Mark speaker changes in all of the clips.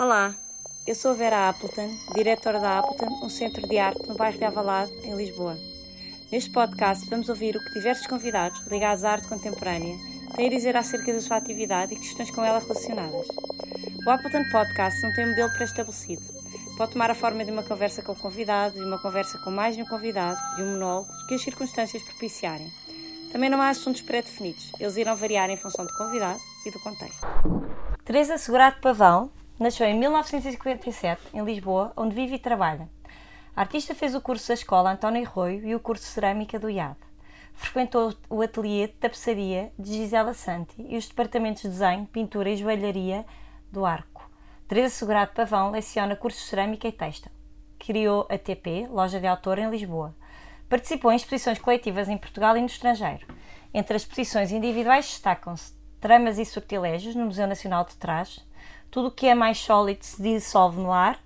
Speaker 1: Olá, eu sou Vera Appleton, diretora da Appleton, um centro de arte no bairro de Avalado, em Lisboa. Neste podcast vamos ouvir o que diversos convidados ligados à arte contemporânea têm a dizer acerca da sua atividade e questões com ela relacionadas. O Appleton Podcast não tem um modelo pré-estabelecido. Pode tomar a forma de uma conversa com o convidado, de uma conversa com mais de um convidado, de um monólogo, que as circunstâncias propiciarem. Também não há assuntos pré-definidos, eles irão variar em função do convidado e do contexto. Teresa Segurato Pavão nasceu em 1957 em Lisboa, onde vive e trabalha. A artista fez o curso da escola António Arroio e o curso de cerâmica do IAD. Frequentou o ateliê de tapeçaria de Gisela Santi e os departamentos de desenho, pintura e joalharia do Arco. Teresa Segurado Pavão leciona cursos de cerâmica e texta. Criou a TP, loja de autor em Lisboa. Participou em exposições coletivas em Portugal e no estrangeiro. Entre as exposições individuais destacam-se Tramas e Sortilégios no Museu Nacional de Trás, Tudo o que é mais sólido se dissolve no ar,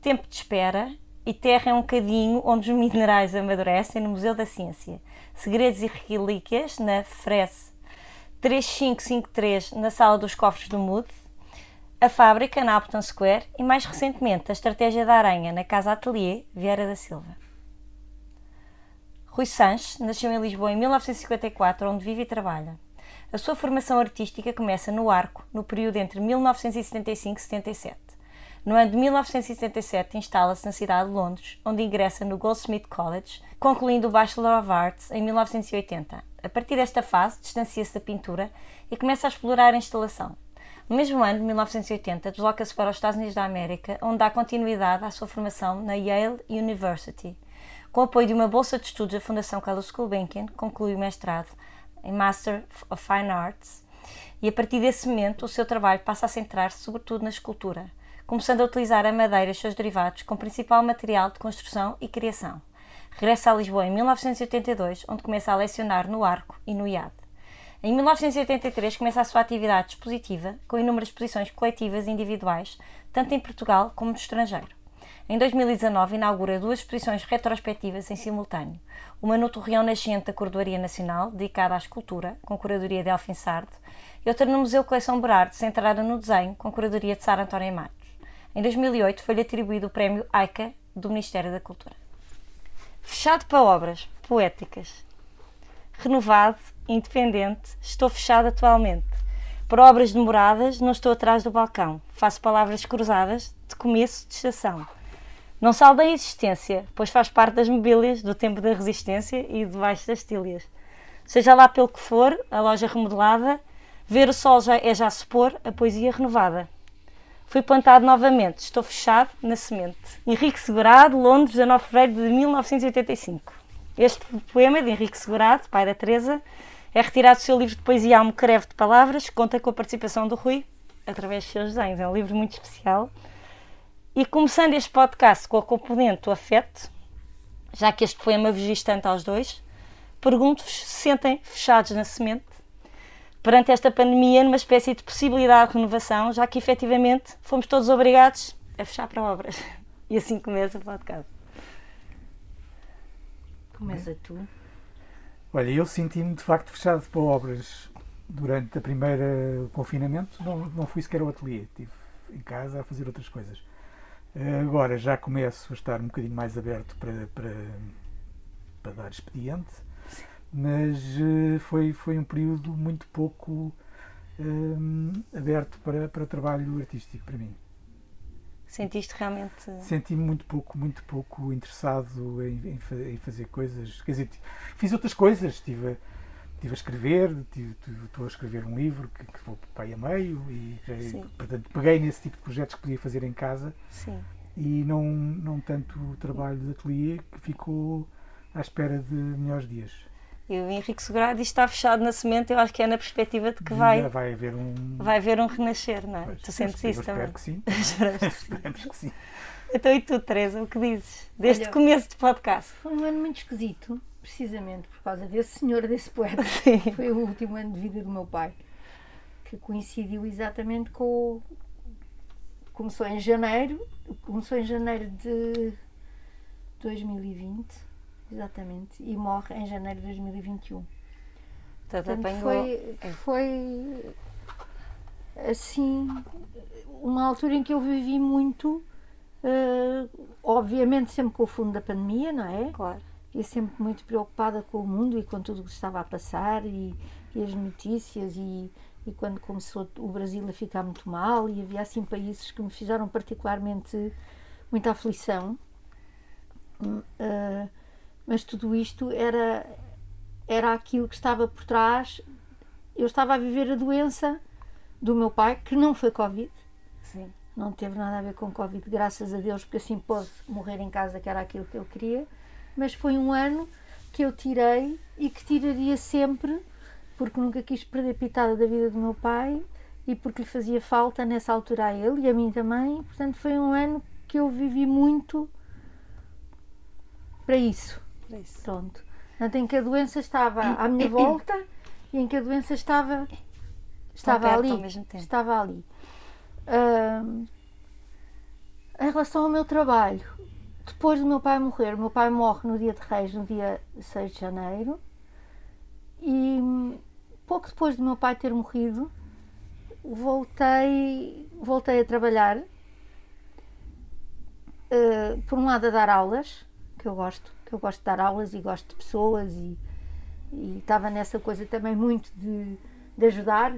Speaker 1: Tempo de Espera e Terra é um Cadinho onde os minerais amadurecem no Museu da Ciência, Segredos e Relíquias na FRES 3553 na Sala dos Cofres do MUD, a Fábrica na Upton Square e mais recentemente a Estratégia da Aranha na Casa Atelier Vieira da Silva. Rui Sanches nasceu em Lisboa em 1954, onde vive e trabalha. A sua formação artística começa no Arco, no período entre 1975 e 77. No ano de 1977, instala-se na cidade de Londres, onde ingressa no Goldsmith College, concluindo o Bachelor of Arts em 1980. A partir desta fase, distancia-se da pintura e começa a explorar a instalação. No mesmo ano de 1980, desloca-se para os Estados Unidos da América, onde dá continuidade à sua formação na Yale University. Com o apoio de uma bolsa de estudos da Fundação Carlos Gulbenkian, conclui o mestrado em Master of Fine Arts e a partir desse momento o seu trabalho passa a centrar-se sobretudo na escultura, começando a utilizar a madeira e seus derivados como principal material de construção e criação. Regressa a Lisboa em 1982, onde começa a lecionar no Arco e no IAD. Em 1983 começa a sua atividade expositiva, com inúmeras exposições coletivas e individuais, tanto em Portugal como no estrangeiro. Em 2019 inaugura duas exposições retrospectivas em simultâneo, uma no Torreão Nascente da Cordoaria Nacional, dedicada à escultura, com curadoria de Elfim Sardo, e outra no Museu Coleção Berardo, centrada no desenho, com curadoria de Sara Antónia Matos. Em 2008 foi-lhe atribuído o prémio AICA do Ministério da Cultura. Fechado para obras poéticas. Renovado, independente, estou fechado atualmente. Para obras demoradas, não estou atrás do balcão. Faço palavras cruzadas, de começo de estação. Não salda a existência, pois faz parte das mobílias do tempo da resistência e debaixo das tílias. Seja lá pelo que for, a loja remodelada, ver o sol já é já se a poesia renovada. Fui plantado novamente, estou fechado na semente. Henrique Segurado, Londres, 19 de fevereiro de 1985. Este poema de Henrique Segurado, pai da Teresa, é retirado do seu livro de poesia Almocreve de Palavras, que conta com a participação do Rui, através dos seus desenhos. É um livro muito especial. E começando este podcast com a componente do afeto, já que este poema vos diz tanto aos dois, pergunto-vos se sentem fechados na semente perante esta pandemia numa espécie de possibilidade de renovação, já que efetivamente fomos todos obrigados a fechar para obras. E assim começa o podcast.
Speaker 2: Começa tu.
Speaker 3: Olha, eu senti-me de facto fechado para obras durante o primeiro confinamento. Não, não fui sequer ao ateliê, estive em casa a fazer outras coisas. Agora já começo a estar um bocadinho mais aberto para, para, para dar expediente mas uh, foi, foi um período muito pouco um, aberto para, para trabalho artístico para mim.
Speaker 1: Sentiste realmente.
Speaker 3: Senti-me muito pouco, muito pouco interessado em, em, em, fazer coisas. Quer dizer, fiz outras coisas, estive, estive a escrever, estou a escrever um livro que, que vou para o pai a meio e portanto peguei nesse tipo de projetos que podia fazer em casa
Speaker 1: Sim.
Speaker 3: e não, não tanto o trabalho de ateliê que ficou à espera de melhores dias.
Speaker 1: E o Henrique Segurado está fechado na semente, eu acho que é na perspectiva de que vai,
Speaker 3: vai haver um
Speaker 1: vai haver um renascer, não é?
Speaker 3: Pois,
Speaker 1: tu sentes isso
Speaker 3: espero
Speaker 1: também?
Speaker 3: que sim.
Speaker 1: Esperamos
Speaker 3: que sim.
Speaker 1: Então e tu, Teresa, o que dizes? Desde
Speaker 2: Olha,
Speaker 1: o começo do podcast.
Speaker 2: Foi um ano muito esquisito, precisamente por causa desse senhor, desse poeta.
Speaker 1: Sim.
Speaker 2: Foi o último ano de vida do meu pai, que coincidiu exatamente com. o- Começou em janeiro, começou em janeiro de 2020, exatamente, e morre em janeiro de 2021.
Speaker 1: Portanto,
Speaker 2: foi, foi. assim, uma altura em que eu vivi muito, eh, obviamente sempre com o fundo da pandemia, não é?
Speaker 1: Claro.
Speaker 2: E sempre muito preocupada com o mundo e com tudo o que estava a passar e, e as notícias e, e quando começou o Brasil a ficar muito mal e havia assim países que me fizeram particularmente muita aflição. Eh, mas tudo isto era, era aquilo que estava por trás. Eu estava a viver a doença do meu pai, que não foi Covid,
Speaker 1: Sim.
Speaker 2: não teve nada a ver com Covid, graças a Deus, porque assim pôde morrer em casa, que era aquilo que eu queria. Mas foi um ano que eu tirei e que tiraria sempre, porque nunca quis perder pitada da vida do meu pai e porque lhe fazia falta nessa altura a ele e a mim também. Portanto, foi um ano que eu vivi muito para isso.
Speaker 1: Por isso.
Speaker 2: Pronto. Portanto, em que a doença estava à minha volta e em que a doença estava, estava ali. Estava ali. Em relação ao meu trabalho, depois do meu pai morrer, o meu pai morre no dia de Reis, no dia 6 de janeiro, e pouco depois do meu pai ter morrido, voltei, voltei a trabalhar. eh, por um lado a dar aulas, que eu gosto, que eu gosto de dar aulas e gosto de pessoas e, e estava nessa coisa também muito de, de ajudar,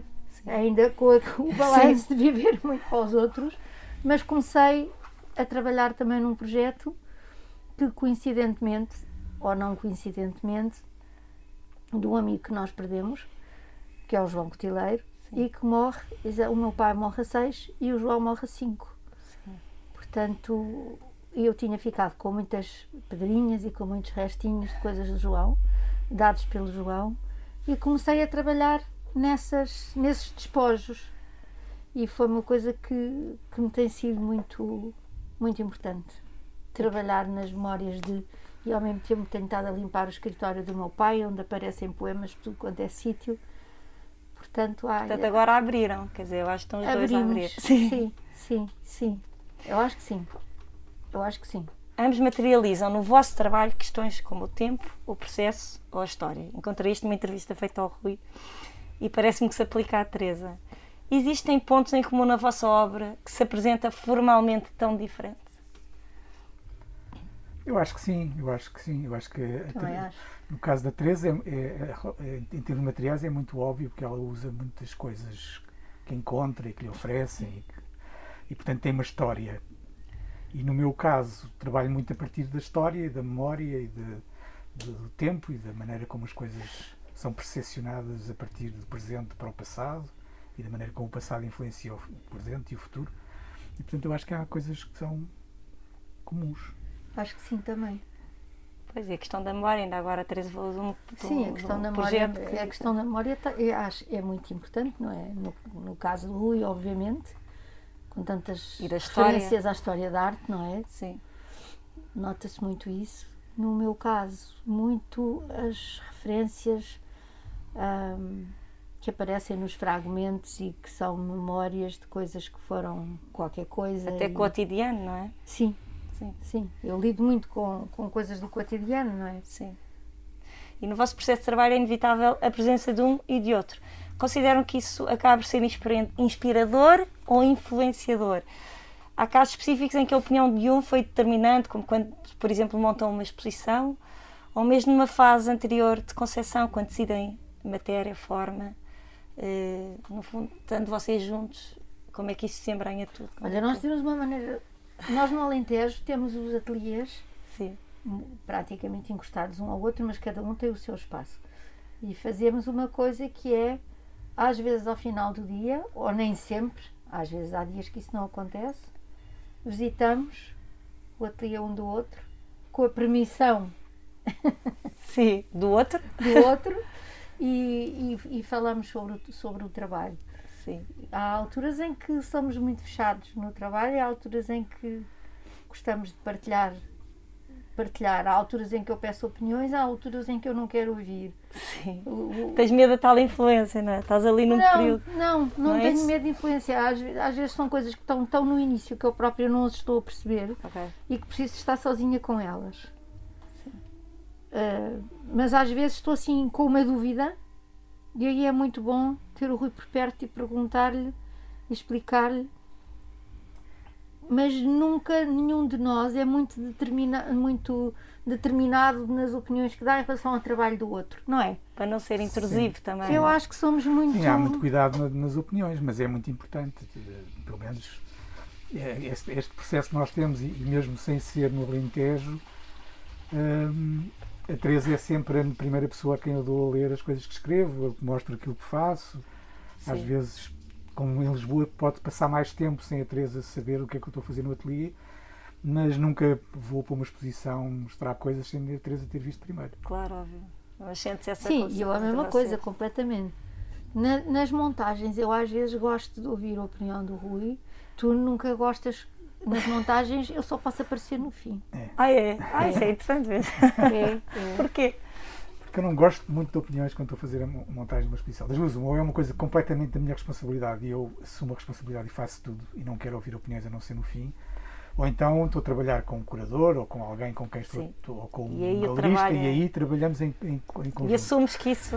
Speaker 2: ainda com a- com o balanço de viver muito para os outros, mas comecei a trabalhar também num projeto que coincidentemente, ou não coincidentemente, de um amigo que nós perdemos, que é o João Cotileiro, e que morre, o meu pai morre a 6 e o João morre a 5. Portanto, eu tinha ficado com muitas pedrinhas e com muitos restinhos de coisas do João, dados pelo João, e comecei a trabalhar nessas, nesses despojos. E foi uma coisa que, que me tem sido muito, muito importante. Trabalhar nas memórias de. E ao mesmo tempo tenho estado a limpar o escritório do meu pai, onde aparecem poemas por tudo quanto é sítio. Portanto,
Speaker 1: Portanto, agora abriram. Quer dizer, eu acho que estão os dois a abrir.
Speaker 2: abrimos. Sim, sim, sim. Eu acho que sim. Eu acho que sim.
Speaker 1: Ambos materializam no vosso trabalho questões como o tempo, o processo ou a história. Encontrei isto numa entrevista feita ao Rui e parece-me que se aplica à Teresa. Existem pontos em comum na vossa obra que se apresenta formalmente tão diferente?
Speaker 3: Eu acho que sim, eu acho que sim. Eu acho que
Speaker 2: Também acho.
Speaker 3: no caso da Teresa, é, é- é- em termos materiais, é muito óbvio porque ela usa muitas coisas que encontra e que lhe oferecem e, que- e, portanto tem uma história. E no meu caso, trabalho muito a partir da história, e da memória e de- de- do tempo e da maneira como as coisas são percepcionadas a partir do presente para o passado e da maneira como o passado influencia o presente e o futuro. E portanto eu acho que há coisas que são comuns.
Speaker 2: Acho que sim também.
Speaker 1: Pois é, a questão da memória, ainda agora a Teresa falou de um, de
Speaker 2: Sim,
Speaker 1: um-
Speaker 2: a questão
Speaker 1: um
Speaker 2: da memória,
Speaker 1: que-
Speaker 2: a questão da memória tá- eu acho, é muito importante, não é? No, no caso do Rui, obviamente, com tantas
Speaker 1: E da
Speaker 2: referências à história da arte, não é?
Speaker 1: Sim,
Speaker 2: Nota-se muito isso. No meu caso, muito as referências ahm, que aparecem nos fragmentos e que são memórias de coisas que foram qualquer coisa.
Speaker 1: até
Speaker 2: e-
Speaker 1: cotidiano, não é?
Speaker 2: Sim,
Speaker 1: Sim.
Speaker 2: sim. Eu lido muito com, com coisas do cotidiano, não é?
Speaker 1: Sim. E no vosso processo de trabalho é inevitável a presença de um e de outro. Consideram que isso acaba por ser inspira- inspirador ou influenciador? Há casos específicos em que a opinião de um foi determinante, como quando, por exemplo, montam uma exposição, ou mesmo numa fase anterior de concepção, quando decidem matéria, forma, eh, no fundo, estando vocês juntos, como é que isso se embranha tudo? Como
Speaker 2: Olha,
Speaker 1: é
Speaker 2: nós temos uma maneira. Nós no Alentejo temos os ateliês
Speaker 1: Sim,
Speaker 2: praticamente encostados um ao outro, mas cada um tem o seu espaço. E fazemos uma coisa que é, às vezes ao final do dia, ou nem sempre, às vezes há dias que isso não acontece, visitamos o ateliê um do outro, com a permissão
Speaker 1: Sim, do outro?
Speaker 2: do outro, e, e- e falamos sobre o, sobre o trabalho.
Speaker 1: Sim.
Speaker 2: Há alturas em que somos muito fechados no trabalho e há alturas em que gostamos de partilhar. Partilhar. Há alturas em que eu peço opiniões, há alturas em que eu não quero ouvir.
Speaker 1: Sim.
Speaker 2: O- o-
Speaker 1: Tens medo da tal influência, não é? Estás ali num
Speaker 2: não,
Speaker 1: período.
Speaker 2: não, não,
Speaker 1: Não é
Speaker 2: tenho
Speaker 1: isso?
Speaker 2: medo de influenciar. Às, às vezes são coisas que estão tão no início que eu própria não as estou a perceber
Speaker 1: Ok.
Speaker 2: e que preciso estar sozinha com elas. Ah, mas às vezes estou assim com uma dúvida e aí é muito bom ter o Rui por perto e perguntar-lhe e explicar-lhe. Mas nunca nenhum de nós é muito, determina, muito determinado nas opiniões que dá em relação ao trabalho do outro, não é?
Speaker 1: Para não ser intrusivo também.
Speaker 2: Eu acho que somos muito.
Speaker 3: Sim, há muito cuidado na- nas opiniões, mas é muito importante, pelo menos eh, este, este processo que nós temos, e e mesmo sem ser no Alentejo, hum, a Teresa é sempre a primeira pessoa a quem eu dou a ler as coisas que escrevo, eu mostro aquilo que faço. Às
Speaker 1: Sim.
Speaker 3: vezes, como em Lisboa, pode passar mais tempo sem a Teresa saber o que é que eu estou a fazer no ateliê, mas nunca vou para uma exposição mostrar coisas sem a Teresa ter visto primeiro.
Speaker 1: Claro, óbvio. Mas sente-se essa
Speaker 2: Sim,
Speaker 1: coisa
Speaker 2: e eu a
Speaker 1: entre
Speaker 2: mesma
Speaker 1: vocês.
Speaker 2: coisa, completamente. Na- nas montagens, eu às vezes gosto de ouvir a opinião do Rui. Tu nunca gostas. Nas montagens, eu só posso aparecer no fim.
Speaker 1: Ah, é? Ah, isso é interessante mesmo.
Speaker 2: É, é.
Speaker 1: Porquê?
Speaker 3: Porque eu não gosto muito de opiniões quando estou a fazer a mo- montagem de uma exposição. Das duas, ou é uma coisa completamente da minha responsabilidade e eu assumo a responsabilidade e faço tudo e não quero ouvir opiniões a não ser no fim. Ou então estou a trabalhar com um curador ou com alguém com quem estou, estou- ou com
Speaker 1: E
Speaker 3: um galerista
Speaker 1: trabalho
Speaker 3: e
Speaker 1: é-
Speaker 3: aí trabalhamos em, em, em conjunto.
Speaker 1: E assumes que isso.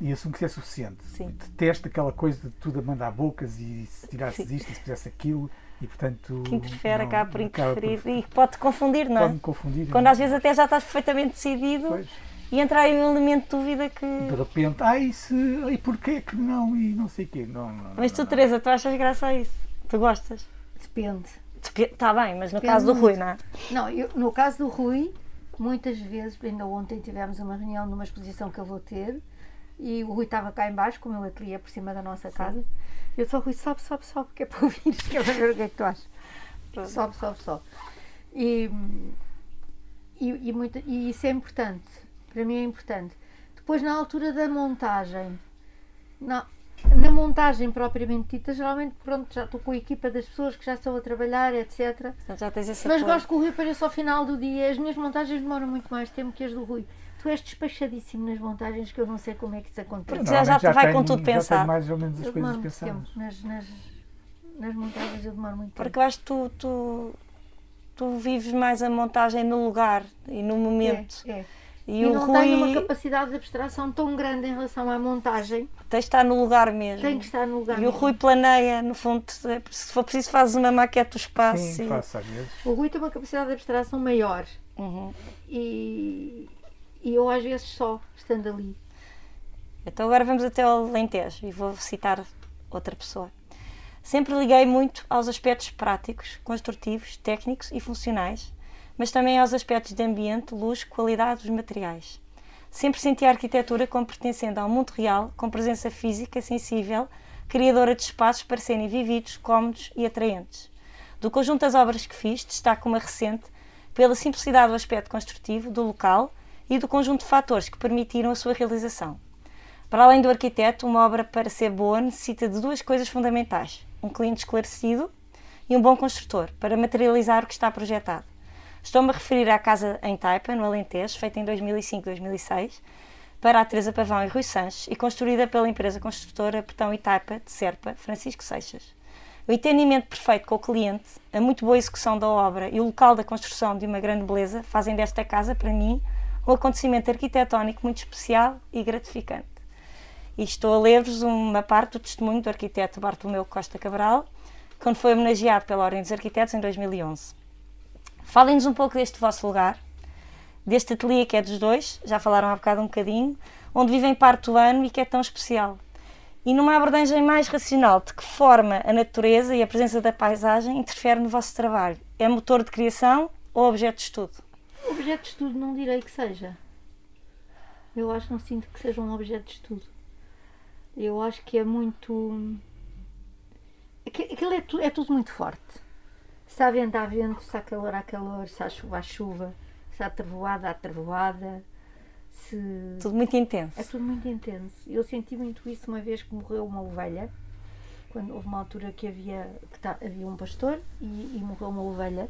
Speaker 3: E assumo que isso é suficiente.
Speaker 1: Sim.
Speaker 3: Detesto aquela coisa de tudo a mandar bocas e se tirasse
Speaker 1: Sim.
Speaker 3: isto e se fizesse aquilo e portanto.
Speaker 1: que interfere,
Speaker 3: não-
Speaker 1: acaba por
Speaker 3: acaba
Speaker 1: interferir e pode-te confundir, não é?
Speaker 3: pode-me confundir.
Speaker 1: Quando às vezes até já estás perfeitamente decidido
Speaker 3: Pois.
Speaker 1: e entra aí um elemento de dúvida que.
Speaker 3: De repente, ai, se, ai, porquê que não? E não sei o quê. Não, não,
Speaker 1: Mas
Speaker 3: não,
Speaker 1: tu,
Speaker 3: não.
Speaker 1: Teresa, tu achas graça a isso? Tu gostas?
Speaker 2: Depende.
Speaker 1: Está bem, mas no
Speaker 2: Depende
Speaker 1: caso do
Speaker 2: muito.
Speaker 1: Rui, não é?
Speaker 2: Não, eu- no caso do Rui, muitas vezes, ainda ontem tivemos uma reunião numa exposição que eu vou ter e o Rui estava cá embaixo com o meu ateliê por cima da nossa casa. Eu só, Rui, sobe, sobe, sobe, que é para ouvir, que é para ver o que é que tu achas.
Speaker 1: Pronto.
Speaker 2: Sobe, sobe, sobe. E, e, e, muito, e isso é importante. Para mim é importante. Depois, na altura da montagem, na, na montagem propriamente dita, geralmente, pronto, já estou com a equipa das pessoas que já estão a trabalhar, etc. Mas
Speaker 1: apoio.
Speaker 2: gosto que o Rui apareça ao final do dia. As minhas montagens demoram muito mais tempo que as do Rui. Tu és despachadíssimo nas montagens que eu não sei como é que isso acontece.
Speaker 1: Já- já
Speaker 3: Normalmente
Speaker 1: vai com tudo
Speaker 3: já tenho
Speaker 1: pensado.
Speaker 3: mais ou menos as
Speaker 2: Eu
Speaker 3: coisas
Speaker 2: demoro muito
Speaker 3: pensadas.
Speaker 2: tempo. Nas, nas, nas montagens eu demoro muito tempo.
Speaker 1: Porque eu acho que tu, tu, tu vives mais a montagem no lugar e no momento.
Speaker 2: É, é.
Speaker 1: E,
Speaker 2: E,
Speaker 1: o
Speaker 2: não
Speaker 1: Rui
Speaker 2: tenho uma capacidade de abstração tão grande em relação à montagem.
Speaker 1: tem de estar no lugar mesmo.
Speaker 2: Tem que estar no lugar.
Speaker 1: E o
Speaker 2: mesmo.
Speaker 1: Rui planeia, no fundo, se for preciso, fazes uma maquete do espaço.
Speaker 3: Sim,
Speaker 1: e-
Speaker 3: faço às vezes.
Speaker 2: O Rui tem uma capacidade de abstração maior.
Speaker 1: Uhum.
Speaker 2: E, e eu às vezes só, estando ali.
Speaker 1: Então agora vamos até ao Alentejo e vou citar outra pessoa. Sempre liguei muito aos aspectos práticos, construtivos, técnicos e funcionais, mas também aos aspectos de ambiente, luz, qualidade dos materiais. Sempre senti a arquitetura como pertencendo ao mundo real, com presença física, sensível, criadora de espaços para serem vividos, cómodos e atraentes. Do conjunto das obras que fiz, destaco uma recente pela simplicidade do aspecto construtivo do local e do conjunto de fatores que permitiram a sua realização. Para além do arquiteto, uma obra para ser boa necessita de duas coisas fundamentais: um cliente esclarecido e um bom construtor para materializar o que está projetado. Estou-me a referir à casa em Taipa, no Alentejo, feita em 2005-2006, para a Teresa Pavão e Rui Sanches e construída pela empresa construtora Petão e Taipa de Serpa, Francisco Seixas. O entendimento perfeito com o cliente, a muito boa execução da obra e o local da construção de uma grande beleza fazem desta casa, para mim, um acontecimento arquitetónico muito especial e gratificante. E estou a ler-vos uma parte do testemunho do arquiteto Bartolomeu Costa Cabral, quando foi homenageado pela Ordem dos Arquitetos em 2011. Falem-nos um pouco deste vosso lugar, deste ateliê que é dos dois, já falaram há bocado um bocadinho, onde vivem parte do ano e que é tão especial. E numa abordagem mais racional, de que forma a natureza e a presença da paisagem interfere no vosso trabalho? É motor de criação ou objeto de estudo?
Speaker 2: Objeto de estudo não direi que seja. Eu acho que não sinto que seja um objeto de estudo. Eu acho que é muito. aqui- Aquilo é, tu- é tudo muito forte. Se há vento, há vento, se há calor, há calor, se há chuva, há chuva, se há trevoada, há trevoada. Se...
Speaker 1: Tudo muito intenso.
Speaker 2: É tudo muito intenso. Eu senti muito isso uma vez que morreu uma ovelha. Quando houve uma altura que havia, que tá- havia um pastor e, e morreu uma ovelha.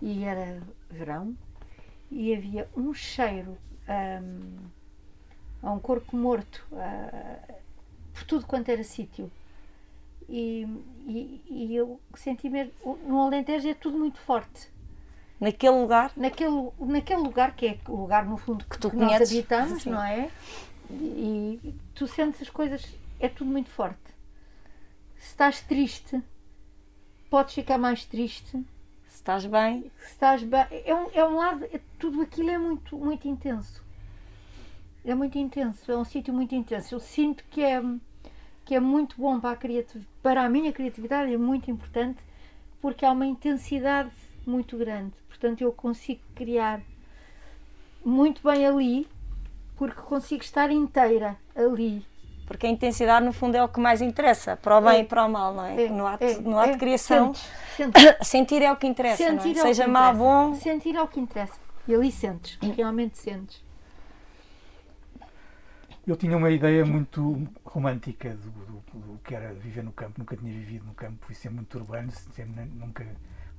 Speaker 2: E era verão. E havia um cheiro hum, a um corpo morto por tudo quanto era sítio. E, e, e eu senti mesmo. No Alentejo é tudo muito forte
Speaker 1: Naquele lugar,
Speaker 2: naquele, naquele lugar que é o lugar no fundo que,
Speaker 1: tu
Speaker 2: que nós
Speaker 1: conheces,
Speaker 2: habitamos,
Speaker 1: sim.
Speaker 2: não é? E, e tu sentes as coisas, é tudo muito forte. Se estás triste, podes ficar mais triste.
Speaker 1: Estás bem,
Speaker 2: estás bem. É um, é um lado. é- tudo aquilo é muito, muito intenso. É muito intenso. É um sítio muito intenso. Eu sinto que é, que é muito bom para a, criativ- para a minha criatividade, é muito importante, porque há uma intensidade muito grande. Portanto, eu consigo criar muito bem ali, porque consigo estar inteira ali.
Speaker 1: Porque a intensidade no fundo é o que mais interessa, para o bem
Speaker 2: É.
Speaker 1: e para o mal, não é?
Speaker 2: É,
Speaker 1: no ato,
Speaker 2: é,
Speaker 1: no ato
Speaker 2: é.
Speaker 1: de criação,
Speaker 2: Sentes, sentes.
Speaker 1: sentir é o que interessa, não é?
Speaker 2: É
Speaker 1: Seja
Speaker 2: que
Speaker 1: mal,
Speaker 2: interessa.
Speaker 1: bom,
Speaker 2: Sentir é o que interessa. E ali sentes, realmente sentes.
Speaker 3: Eu tinha uma ideia muito romântica do, do- do que era viver no campo. Nunca tinha vivido no campo, fui sempre muito urbano, sempre, nunca,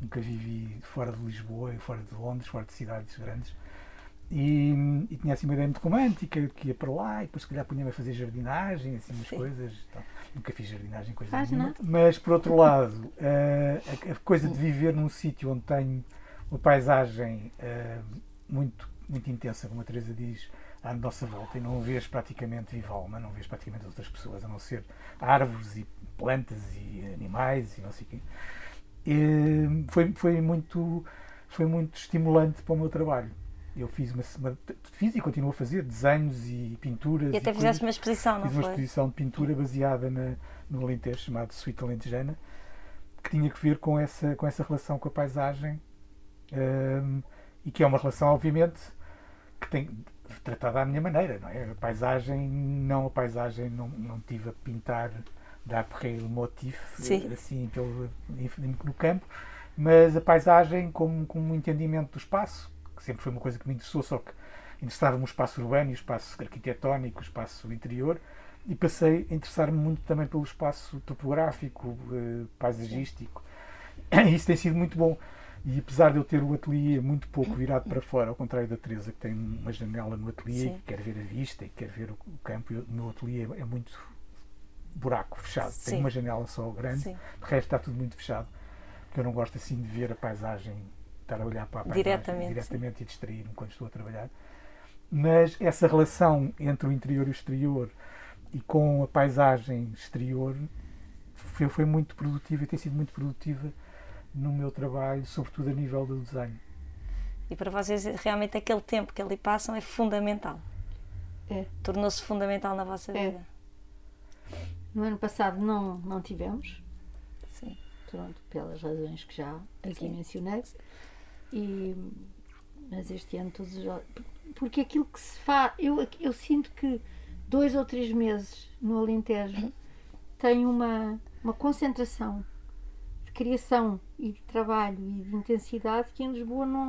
Speaker 3: nunca vivi fora de Lisboa, fora de Londres, fora de cidades grandes. E, e tinha assim uma ideia muito romântica, que ia para lá e depois se calhar punha-me a fazer jardinagem, assim umas
Speaker 1: Sim.
Speaker 3: coisas. tal. Nunca fiz jardinagem, coisa
Speaker 2: Faz
Speaker 3: nenhuma.
Speaker 2: nada.
Speaker 3: Mas por outro lado, eh, a, a coisa de viver num sítio onde tenho uma paisagem eh, muito, muito intensa, como a Teresa diz, à nossa volta e não vês praticamente viva alma, não vês praticamente outras pessoas, a não ser árvores e plantas e animais e não sei o quê. E foi, foi, muito, foi muito estimulante para o meu trabalho. Eu fiz, uma, uma- fiz e continuo a fazer desenhos e pinturas.
Speaker 1: e até
Speaker 3: coisas.
Speaker 1: fizeste uma exposição, não
Speaker 3: Fiz uma
Speaker 1: foi?
Speaker 3: exposição de pintura baseada na, no Alentejo, chamado Suíte Alentejana, que tinha que ver com essa, com essa relação com a paisagem hum, e que é uma relação, obviamente, que tem tratada à minha maneira, não é? A paisagem, não a paisagem, não, não tive a pintar d'après le motif,
Speaker 1: Sim.
Speaker 3: assim, pelo, no campo, mas a paisagem como, como um entendimento do espaço, que sempre foi uma coisa que me interessou, só que interessava-me o espaço urbano e o espaço arquitetónico, o espaço interior, e passei a interessar-me muito também pelo espaço topográfico, eh, paisagístico. Isso tem sido muito bom. E apesar de eu ter o ateliê muito pouco virado para fora, ao contrário da Teresa, que tem uma janela no ateliê,
Speaker 1: Sim.
Speaker 3: que quer ver a vista e quer ver o, campo, o meu ateliê é muito buraco, fechado.
Speaker 1: Sim.
Speaker 3: Tem uma janela só grande,
Speaker 1: Sim.
Speaker 3: de resto está tudo muito fechado. Porque eu não gosto assim de ver a paisagem, estar a olhar para a paisagem
Speaker 1: Diretamente,
Speaker 3: diretamente e distrair-me quando estou a trabalhar. Mas essa relação entre o interior e o exterior e com a paisagem exterior foi, foi muito produtiva e tem sido muito produtiva no meu trabalho, sobretudo a nível do desenho.
Speaker 1: E para vocês, realmente, aquele tempo que ali passam é fundamental.
Speaker 2: É.
Speaker 1: Tornou-se fundamental na vossa
Speaker 2: É.
Speaker 1: vida.
Speaker 2: No ano passado não, não tivemos,
Speaker 1: Sim.
Speaker 2: pronto, pelas razões que já aqui
Speaker 1: Sim.
Speaker 2: mencionei. E, mas este ano todos os. Porque aquilo que se faz. Eu, eu sinto que dois ou três meses no Alentejo tem uma, uma concentração de criação e de trabalho e de intensidade que em Lisboa não,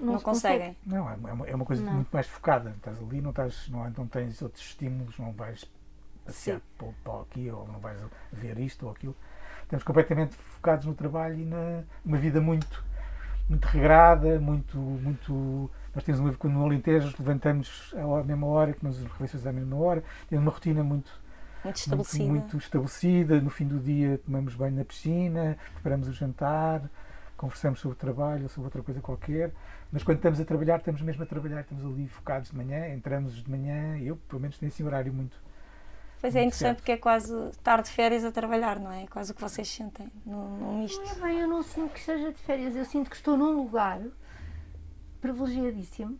Speaker 2: não,
Speaker 1: Não
Speaker 2: se consegue.
Speaker 1: conseguem.
Speaker 3: Não, é uma, é uma- é uma coisa
Speaker 2: Não.
Speaker 3: muito mais focada. Estás ali, não, estás, não, não tens outros estímulos, não vais passear para, para aqui ou não vais ver isto ou aquilo. Estamos completamente focados no trabalho e na uma vida muito, muito regrada, muito, muito. Nós temos uma quando no Alentejo levantamos à mesma hora, comemos as refeições à mesma hora, temos uma rotina muito
Speaker 1: Muito
Speaker 3: muito,
Speaker 1: estabelecida.
Speaker 3: muito estabelecida. No fim do dia tomamos banho na piscina, preparamos o jantar, conversamos sobre o trabalho ou sobre outra coisa qualquer. Mas quando estamos a trabalhar, estamos mesmo a trabalhar, estamos ali focados de manhã, entramos de manhã, eu pelo menos tenho esse horário muito.
Speaker 1: Pois é interessante
Speaker 3: certo.
Speaker 1: porque é quase estar de férias a trabalhar, não é? É quase o que vocês sentem num, misto.
Speaker 2: Não é bem, eu não sinto que esteja de férias, eu sinto que estou num lugar privilegiadíssimo.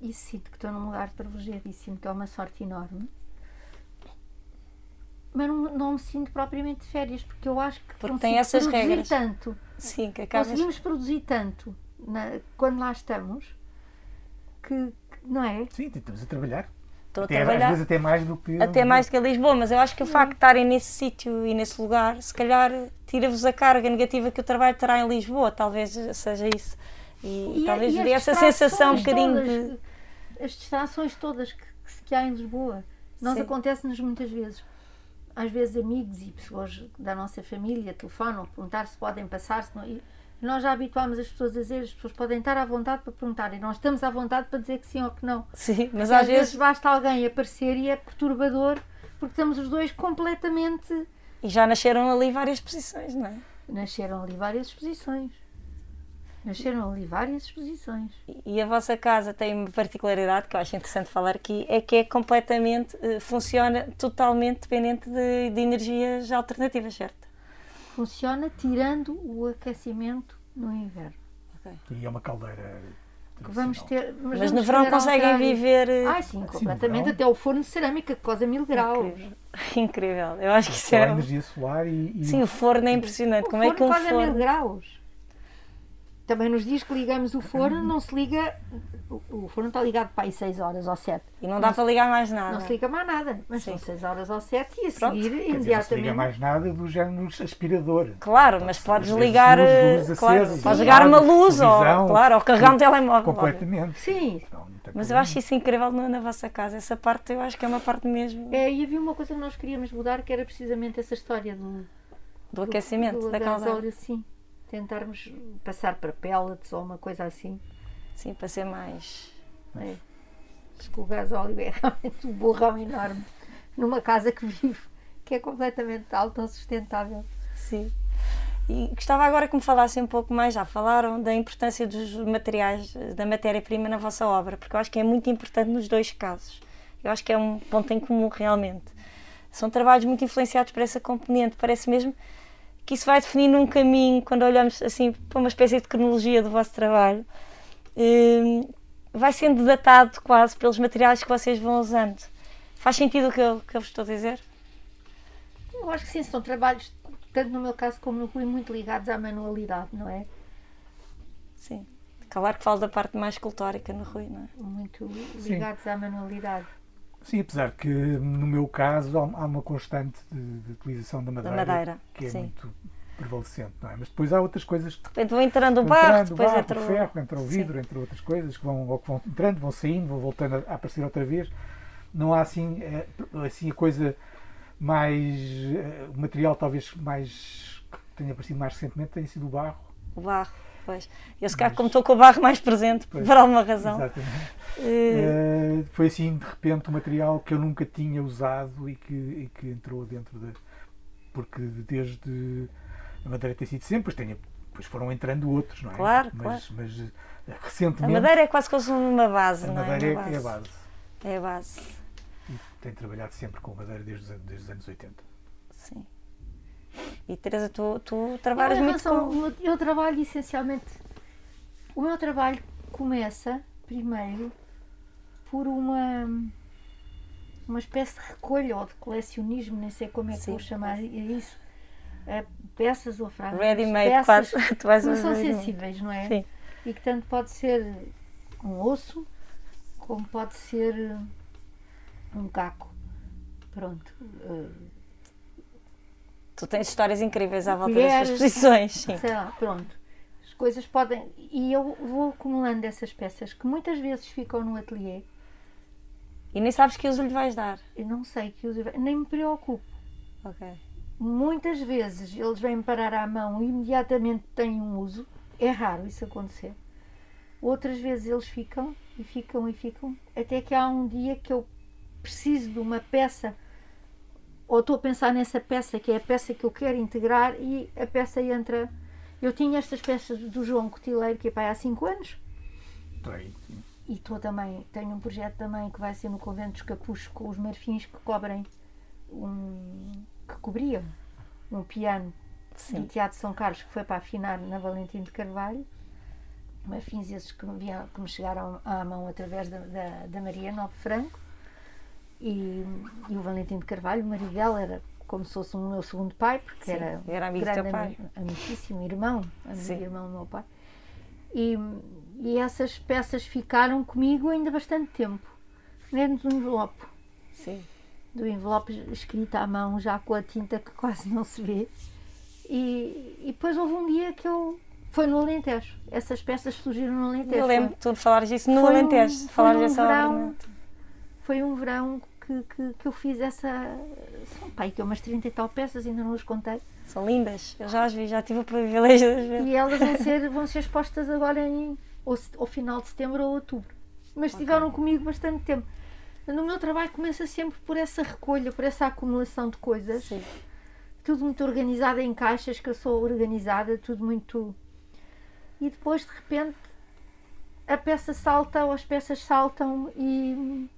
Speaker 2: E sinto que estou num lugar privilegiadíssimo, que é uma sorte enorme. Mas não, não me sinto propriamente de férias, porque eu acho que
Speaker 1: Porque tem essas
Speaker 2: produzir
Speaker 1: regras.
Speaker 2: tanto.
Speaker 1: Sim, que acabas.
Speaker 2: Conseguimos produzir tanto na- quando lá estamos que, que- não é?
Speaker 3: Sim, estamos a trabalhar.
Speaker 1: Estou a
Speaker 3: Até, às
Speaker 1: trabalhar
Speaker 3: vezes até mais do que.
Speaker 1: até mais do que a Lisboa, mas eu acho que o facto de estarem nesse sítio e nesse lugar, se calhar tira-vos a carga negativa que o trabalho terá em Lisboa, talvez seja isso. E,
Speaker 2: E-
Speaker 1: talvez
Speaker 2: e as
Speaker 1: dê essa sensação um bocadinho
Speaker 2: todas,
Speaker 1: de.
Speaker 2: As distrações todas que, que, que há em Lisboa. Nós acontece-nos muitas vezes. Às vezes amigos e pessoas da nossa família telefonam, perguntar se podem passar, se não. Nós já habituámos as pessoas a dizer, as pessoas podem estar à vontade para perguntar e nós estamos à vontade para dizer que sim ou que não.
Speaker 1: Sim, mas
Speaker 2: E
Speaker 1: às vezes.
Speaker 2: basta alguém aparecer e é perturbador porque estamos os dois completamente.
Speaker 1: E já nasceram ali várias posições, não é?
Speaker 2: Nasceram ali várias exposições. Nasceram ali várias exposições.
Speaker 1: E a vossa casa tem uma particularidade que eu acho interessante falar aqui, é que é completamente, eh, funciona totalmente dependente de, de energias alternativas, certo?
Speaker 2: Funciona tirando o aquecimento no inverno.
Speaker 3: E é uma caldeira.
Speaker 2: Que vamos ter, mas
Speaker 1: Mas no
Speaker 2: vamos
Speaker 1: verão
Speaker 2: ter
Speaker 1: conseguem viver.
Speaker 2: Ah, sim,
Speaker 3: no
Speaker 2: completamente.
Speaker 3: verão.
Speaker 2: Até o forno de cerâmica que causa mil graus.
Speaker 1: Incrível. Incrível. Eu acho que isso é.
Speaker 3: energia solar e. e
Speaker 1: Sim, o forno é impressionante.
Speaker 2: O
Speaker 1: Como é que um
Speaker 2: forno quase a mil
Speaker 1: forno.
Speaker 2: graus. Também nos dias que ligamos o forno, não se liga. O, o forno está ligado para aí 6 horas ou 7.
Speaker 1: E não dá para ligar mais
Speaker 2: Não
Speaker 1: nada.
Speaker 2: se liga mais nada. Mas
Speaker 1: Sim.
Speaker 2: são 6 horas ou 7 e a
Speaker 1: Pronto.
Speaker 2: seguir,
Speaker 3: Quer dizer, não se
Speaker 2: imediatamente.
Speaker 3: liga mais nada do género aspirador.
Speaker 1: Claro, mas podes ligar.
Speaker 3: luz, luzes
Speaker 1: claro,
Speaker 3: acesas,
Speaker 1: podes ligar uma luz ou, claro, ou carregar um telemóvel.
Speaker 3: Completamente.
Speaker 2: Sim.
Speaker 3: Não, não tem
Speaker 1: Mas eu acho isso incrível na, na vossa casa. Essa parte eu acho que é uma parte mesmo
Speaker 2: É, e havia uma coisa que nós queríamos mudar que era precisamente essa história do,
Speaker 1: do aquecimento,
Speaker 2: do
Speaker 1: da caldeira.
Speaker 2: gasóleo, sim. Tentarmos passar para pellets ou uma coisa assim.
Speaker 1: Sim, para ser mais.
Speaker 2: É. Porque o gasóleo é realmente um borrão enorme numa casa que vive, que é completamente autossustentável.
Speaker 1: Sim. E gostava agora que me falassem um pouco mais, já falaram da importância dos materiais, da matéria-prima na vossa obra, porque eu acho que é muito importante nos dois casos. Eu acho que é um ponto em comum realmente. São trabalhos muito influenciados por essa componente. Parece mesmo que isso vai definindo um caminho quando olhamos assim para uma espécie de cronologia do vosso trabalho. Hum, vai sendo datado quase pelos materiais que vocês vão usando. Faz sentido o que eu, que eu vos estou a dizer?
Speaker 2: Eu acho que sim, são trabalhos, tanto no meu caso como no Rui, muito ligados à manualidade, não é?
Speaker 1: Sim. Claro que falo da parte mais escultórica no Rui, não é?
Speaker 2: Muito ligados à manualidade.
Speaker 3: Sim, apesar que no meu caso há uma constante de, de utilização da madeira,
Speaker 1: madeira,
Speaker 3: que é
Speaker 1: sim.
Speaker 3: muito prevalecente, não é? Mas depois há outras coisas que
Speaker 1: vou entrando o barro,
Speaker 3: entrando,
Speaker 1: depois
Speaker 3: barro,
Speaker 1: entra o.
Speaker 3: ferro, entra o
Speaker 1: Sim.
Speaker 3: vidro, entre outras coisas que vão, que vão entrando, vão saindo, vão voltando a, aparecer outra vez. Não há assim, eh, assim a coisa mais. eh, o material talvez mais. que tenha aparecido mais recentemente tenha sido o barro.
Speaker 1: O barro, pois. Eu se calhar, como estou com o barro mais presente,
Speaker 3: Pois.
Speaker 1: por alguma razão.
Speaker 3: Exatamente.
Speaker 1: Eh,
Speaker 3: foi assim, de repente, um material que eu nunca tinha usado e que, e que entrou dentro da. Porque desde. A madeira tem sido sempre, pois, tenha, pois foram entrando outros, não é?
Speaker 1: Claro,
Speaker 3: mas, mas eh,
Speaker 1: a
Speaker 3: recentemente.
Speaker 1: madeira é quase como uma base,
Speaker 3: a
Speaker 1: não é?
Speaker 3: madeira
Speaker 1: Uma
Speaker 3: é, é a base.
Speaker 1: É a base.
Speaker 3: E tenho trabalhado sempre com madeira desde desde os anos 80.
Speaker 1: Sim. E Teresa, tu, tu trabalhas
Speaker 2: Eu,
Speaker 1: muito
Speaker 2: relação-
Speaker 1: com.
Speaker 2: eu trabalho essencialmente. O meu trabalho começa primeiro por uma uma espécie de recolha ou de colecionismo, nem sei como é que
Speaker 1: Sim.
Speaker 2: vou chamar isso. Eh, peças ou fragmentos.
Speaker 1: Ready-made, quase. Tu vais
Speaker 2: que são sensíveis, não é?
Speaker 1: Sim.
Speaker 2: E que tanto pode ser um osso, como pode ser eh, um caco. Pronto.
Speaker 1: Tu tens histórias incríveis à volta
Speaker 2: Colheres.
Speaker 1: das tuas exposições. Sim.
Speaker 2: sei lá, pronto. As coisas podem. E eu vou acumulando essas peças que muitas vezes ficam no ateliê.
Speaker 1: E nem sabes que uso lhe vais dar.
Speaker 2: Eu não sei que uso, nem me preocupo.
Speaker 1: Ok.
Speaker 2: Muitas vezes eles vêm parar à mão e imediatamente têm um uso. É raro isso acontecer. Outras vezes eles ficam e ficam e ficam, até que há um dia que eu preciso de uma peça, ou estou a pensar nessa peça, que é a peça que eu quero integrar, e a peça entra. Eu tinha estas peças do João Cotileiro, que é pai há 5 anos,
Speaker 3: sim.
Speaker 2: e estou também, tenho um projeto também que vai ser no Convento dos Capuchos com os marfins que cobrem um, que cobriam um piano do
Speaker 1: Sim.
Speaker 2: Teatro São Carlos que foi para afinar na Valentim de Carvalho. Marfins esses que me, vieram- que me chegaram à mão através da, da, da Maria Novo Franco. E, e o Valentim de Carvalho, o era como se fosse o meu segundo pai, porque
Speaker 1: Sim,
Speaker 2: era,
Speaker 1: era amigo
Speaker 2: grande
Speaker 1: pai.
Speaker 2: ami- amicíssimo, irmão, amigo irmão do meu pai. E, e essas peças ficaram comigo ainda bastante tempo, dentro do envelope
Speaker 1: Sim.
Speaker 2: do envelope escrito à mão, já com a tinta que quase não se vê. E, e depois houve um dia que eu. Foi no Alentejo. Essas peças surgiram no Alentejo.
Speaker 1: Eu lembro de tu falares disso no
Speaker 2: Foi um-
Speaker 1: Alentejo.
Speaker 2: foi
Speaker 1: Falares
Speaker 2: num
Speaker 1: dessa
Speaker 2: verão.
Speaker 1: é?
Speaker 2: Foi um verão que, que, que eu fiz essa. São pai, que é umas 30 e tal peças, ainda não as contei.
Speaker 1: São lindas. Eu já as vi, já tive o privilégio de as ver.
Speaker 2: E elas vão ser, vão ser expostas agora em, ou, ao final de setembro ou outubro. Mas estiveram comigo bastante tempo. No meu trabalho começa sempre por essa recolha, por essa acumulação de coisas.
Speaker 1: Sim.
Speaker 2: tudo muito organizado em caixas, que eu sou organizada, tudo muito. e depois de repente a peça salta ou as peças saltam e,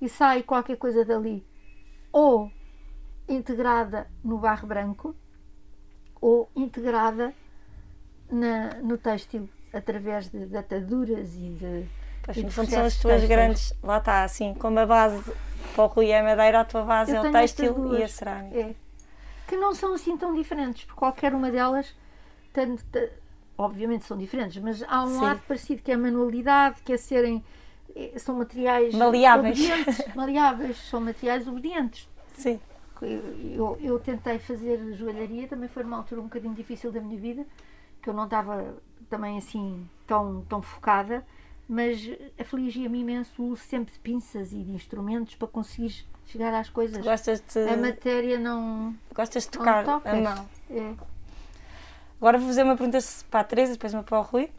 Speaker 2: e sai qualquer coisa dali. Ou integrada no barro branco ou integrada na, no têxtil através de, de ataduras e de.
Speaker 1: Pois,
Speaker 2: e de
Speaker 1: são as tuas
Speaker 2: têxteis.
Speaker 1: grandes. Lá está, assim, como a base para o Rui e a madeira, a tua base
Speaker 2: Eu
Speaker 1: é o têxtil e a cerâmica.
Speaker 2: É. Que não são assim tão diferentes, porque qualquer uma delas tem- obviamente são diferentes, mas há um
Speaker 1: Sim.
Speaker 2: lado parecido que é a manualidade, que é serem são materiais
Speaker 1: Maleáveis.
Speaker 2: obedientes, maleáveis, são materiais obedientes.
Speaker 1: Sim.
Speaker 2: Eu, eu, tentei fazer joalharia, também foi numa altura um bocadinho difícil da minha vida, que eu não estava também assim tão, tão focada, mas afligia-me imenso o uso sempre de pinças e de instrumentos para conseguir chegar às coisas.
Speaker 1: Gostas de,
Speaker 2: A matéria não.
Speaker 1: gostas de
Speaker 2: não
Speaker 1: tocar a
Speaker 2: tocas.
Speaker 1: mão.
Speaker 2: É.
Speaker 1: Agora vou fazer uma pergunta para a Teresa, depois uma para o Rui.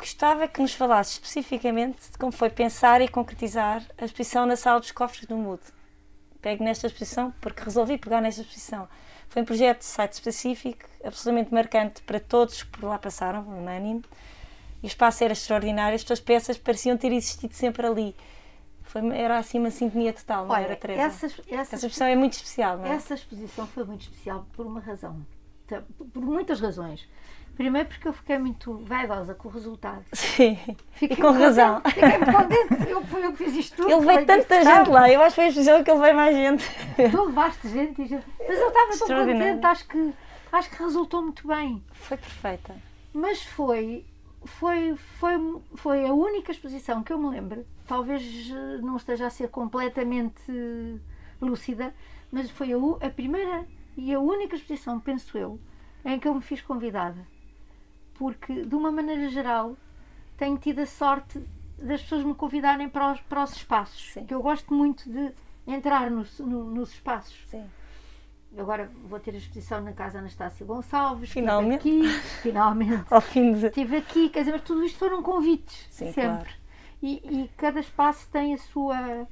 Speaker 1: Gostava que nos falasse especificamente de como foi pensar e concretizar a exposição na Sala dos Cofres do MUD. Pego nesta exposição porque resolvi pegar nesta exposição. Foi um projeto de site específico, absolutamente marcante para todos que por lá passaram, unânime. E o espaço era extraordinário, as tuas peças pareciam ter existido sempre ali. Foi, era assim uma sintonia total, não era,
Speaker 2: Olha,
Speaker 1: Teresa?
Speaker 2: essa,
Speaker 1: Essa
Speaker 2: essa,
Speaker 1: exposição é muito especial, não é?
Speaker 2: essa exposição foi muito especial por uma razão. Por muitas razões. Primeiro porque eu fiquei muito vaidosa com o resultado.
Speaker 1: Sim,
Speaker 2: Fiquei
Speaker 1: e com razão.
Speaker 2: contente, Fiquei muito contente. Eu, fui eu que fiz isto tudo.
Speaker 1: Ele veio tanta gente lá, eu acho que foi a exposição que ele veio mais gente.
Speaker 2: Tu levaste gente e gente. Mas eu estava tão contente, acho que, acho que resultou muito bem.
Speaker 1: Foi perfeita.
Speaker 2: Mas foi, foi, foi, foi a única exposição que eu me lembro, talvez eh, não esteja a ser completamente lúcida, mas foi a, a primeira e a única exposição, penso eu, em que eu me fiz convidada. Porque, de uma maneira geral, tenho tido a sorte das pessoas me convidarem para os, para os espaços.
Speaker 1: Sim.
Speaker 2: Que eu gosto muito de entrar nos, no- nos espaços.
Speaker 1: Sim.
Speaker 2: Agora vou ter a exposição na Casa Anastácio Gonçalves. estive
Speaker 1: Finalmente.
Speaker 2: Aqui, finalmente.
Speaker 1: Ao fim de.
Speaker 2: Estive aqui, quer dizer, mas tudo isto foram convites.
Speaker 1: Sim,
Speaker 2: sempre.
Speaker 1: claro.
Speaker 2: E, e cada espaço tem a sua.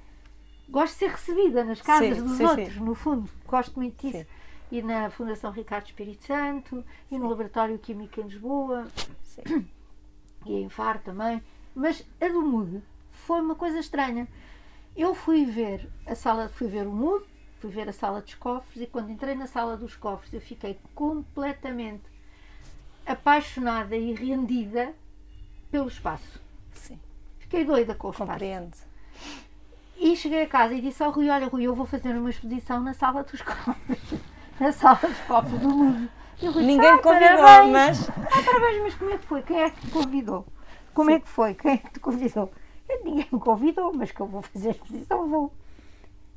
Speaker 2: Gosto de ser recebida nas casas
Speaker 1: Sim,
Speaker 2: dos
Speaker 1: sim,
Speaker 2: outros,
Speaker 1: sim.
Speaker 2: no fundo. Gosto muito disso. E na Fundação Ricardo Espírito Santo, e no Laboratório Químico em Lisboa,
Speaker 1: Sim.
Speaker 2: e em Faro também. Mas a do MUD foi uma coisa estranha. Eu fui ver a sala, fui ver o MUD, fui ver a sala dos cofres, e quando entrei na sala dos cofres eu fiquei completamente apaixonada e rendida pelo espaço.
Speaker 1: Sim.
Speaker 2: Fiquei doida com o espaço.
Speaker 1: Compreendo.
Speaker 2: E cheguei a casa e disse ao Rui, olha Rui, eu vou fazer uma exposição na sala dos cofres. Na sala dos cofres do mundo. Disse,
Speaker 1: Ninguém
Speaker 2: "Ah,
Speaker 1: me convidou,
Speaker 2: parabéns."
Speaker 1: mas.
Speaker 2: Ah, parabéns, mas como é que foi? Quem é que te convidou? Como é que foi? Quem é que te convidou? Eu, ninguém me convidou, mas que eu vou fazer a exposição, vou.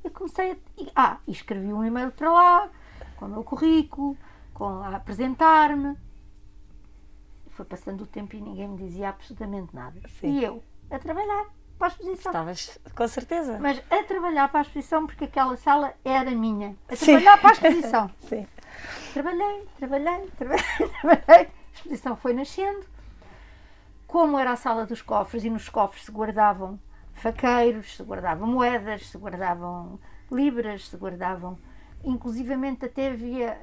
Speaker 2: Eu comecei a. Ah, e escrevi um e-mail para lá, com o meu currículo, com a apresentar-me. Foi passando o tempo e ninguém me dizia absolutamente nada.
Speaker 1: Sim.
Speaker 2: E eu, a trabalhar para a exposição.
Speaker 1: Estavas com certeza.
Speaker 2: Mas a trabalhar para a exposição, porque aquela sala era minha. A
Speaker 1: Sim.
Speaker 2: trabalhar para a exposição.
Speaker 1: Sim.
Speaker 2: Trabalhei, trabalhei, trabalhei, trabalhei. A exposição foi nascendo. Como era a sala dos cofres, e nos cofres se guardavam faqueiros, se guardavam moedas, se guardavam libras, se guardavam. Inclusivamente até havia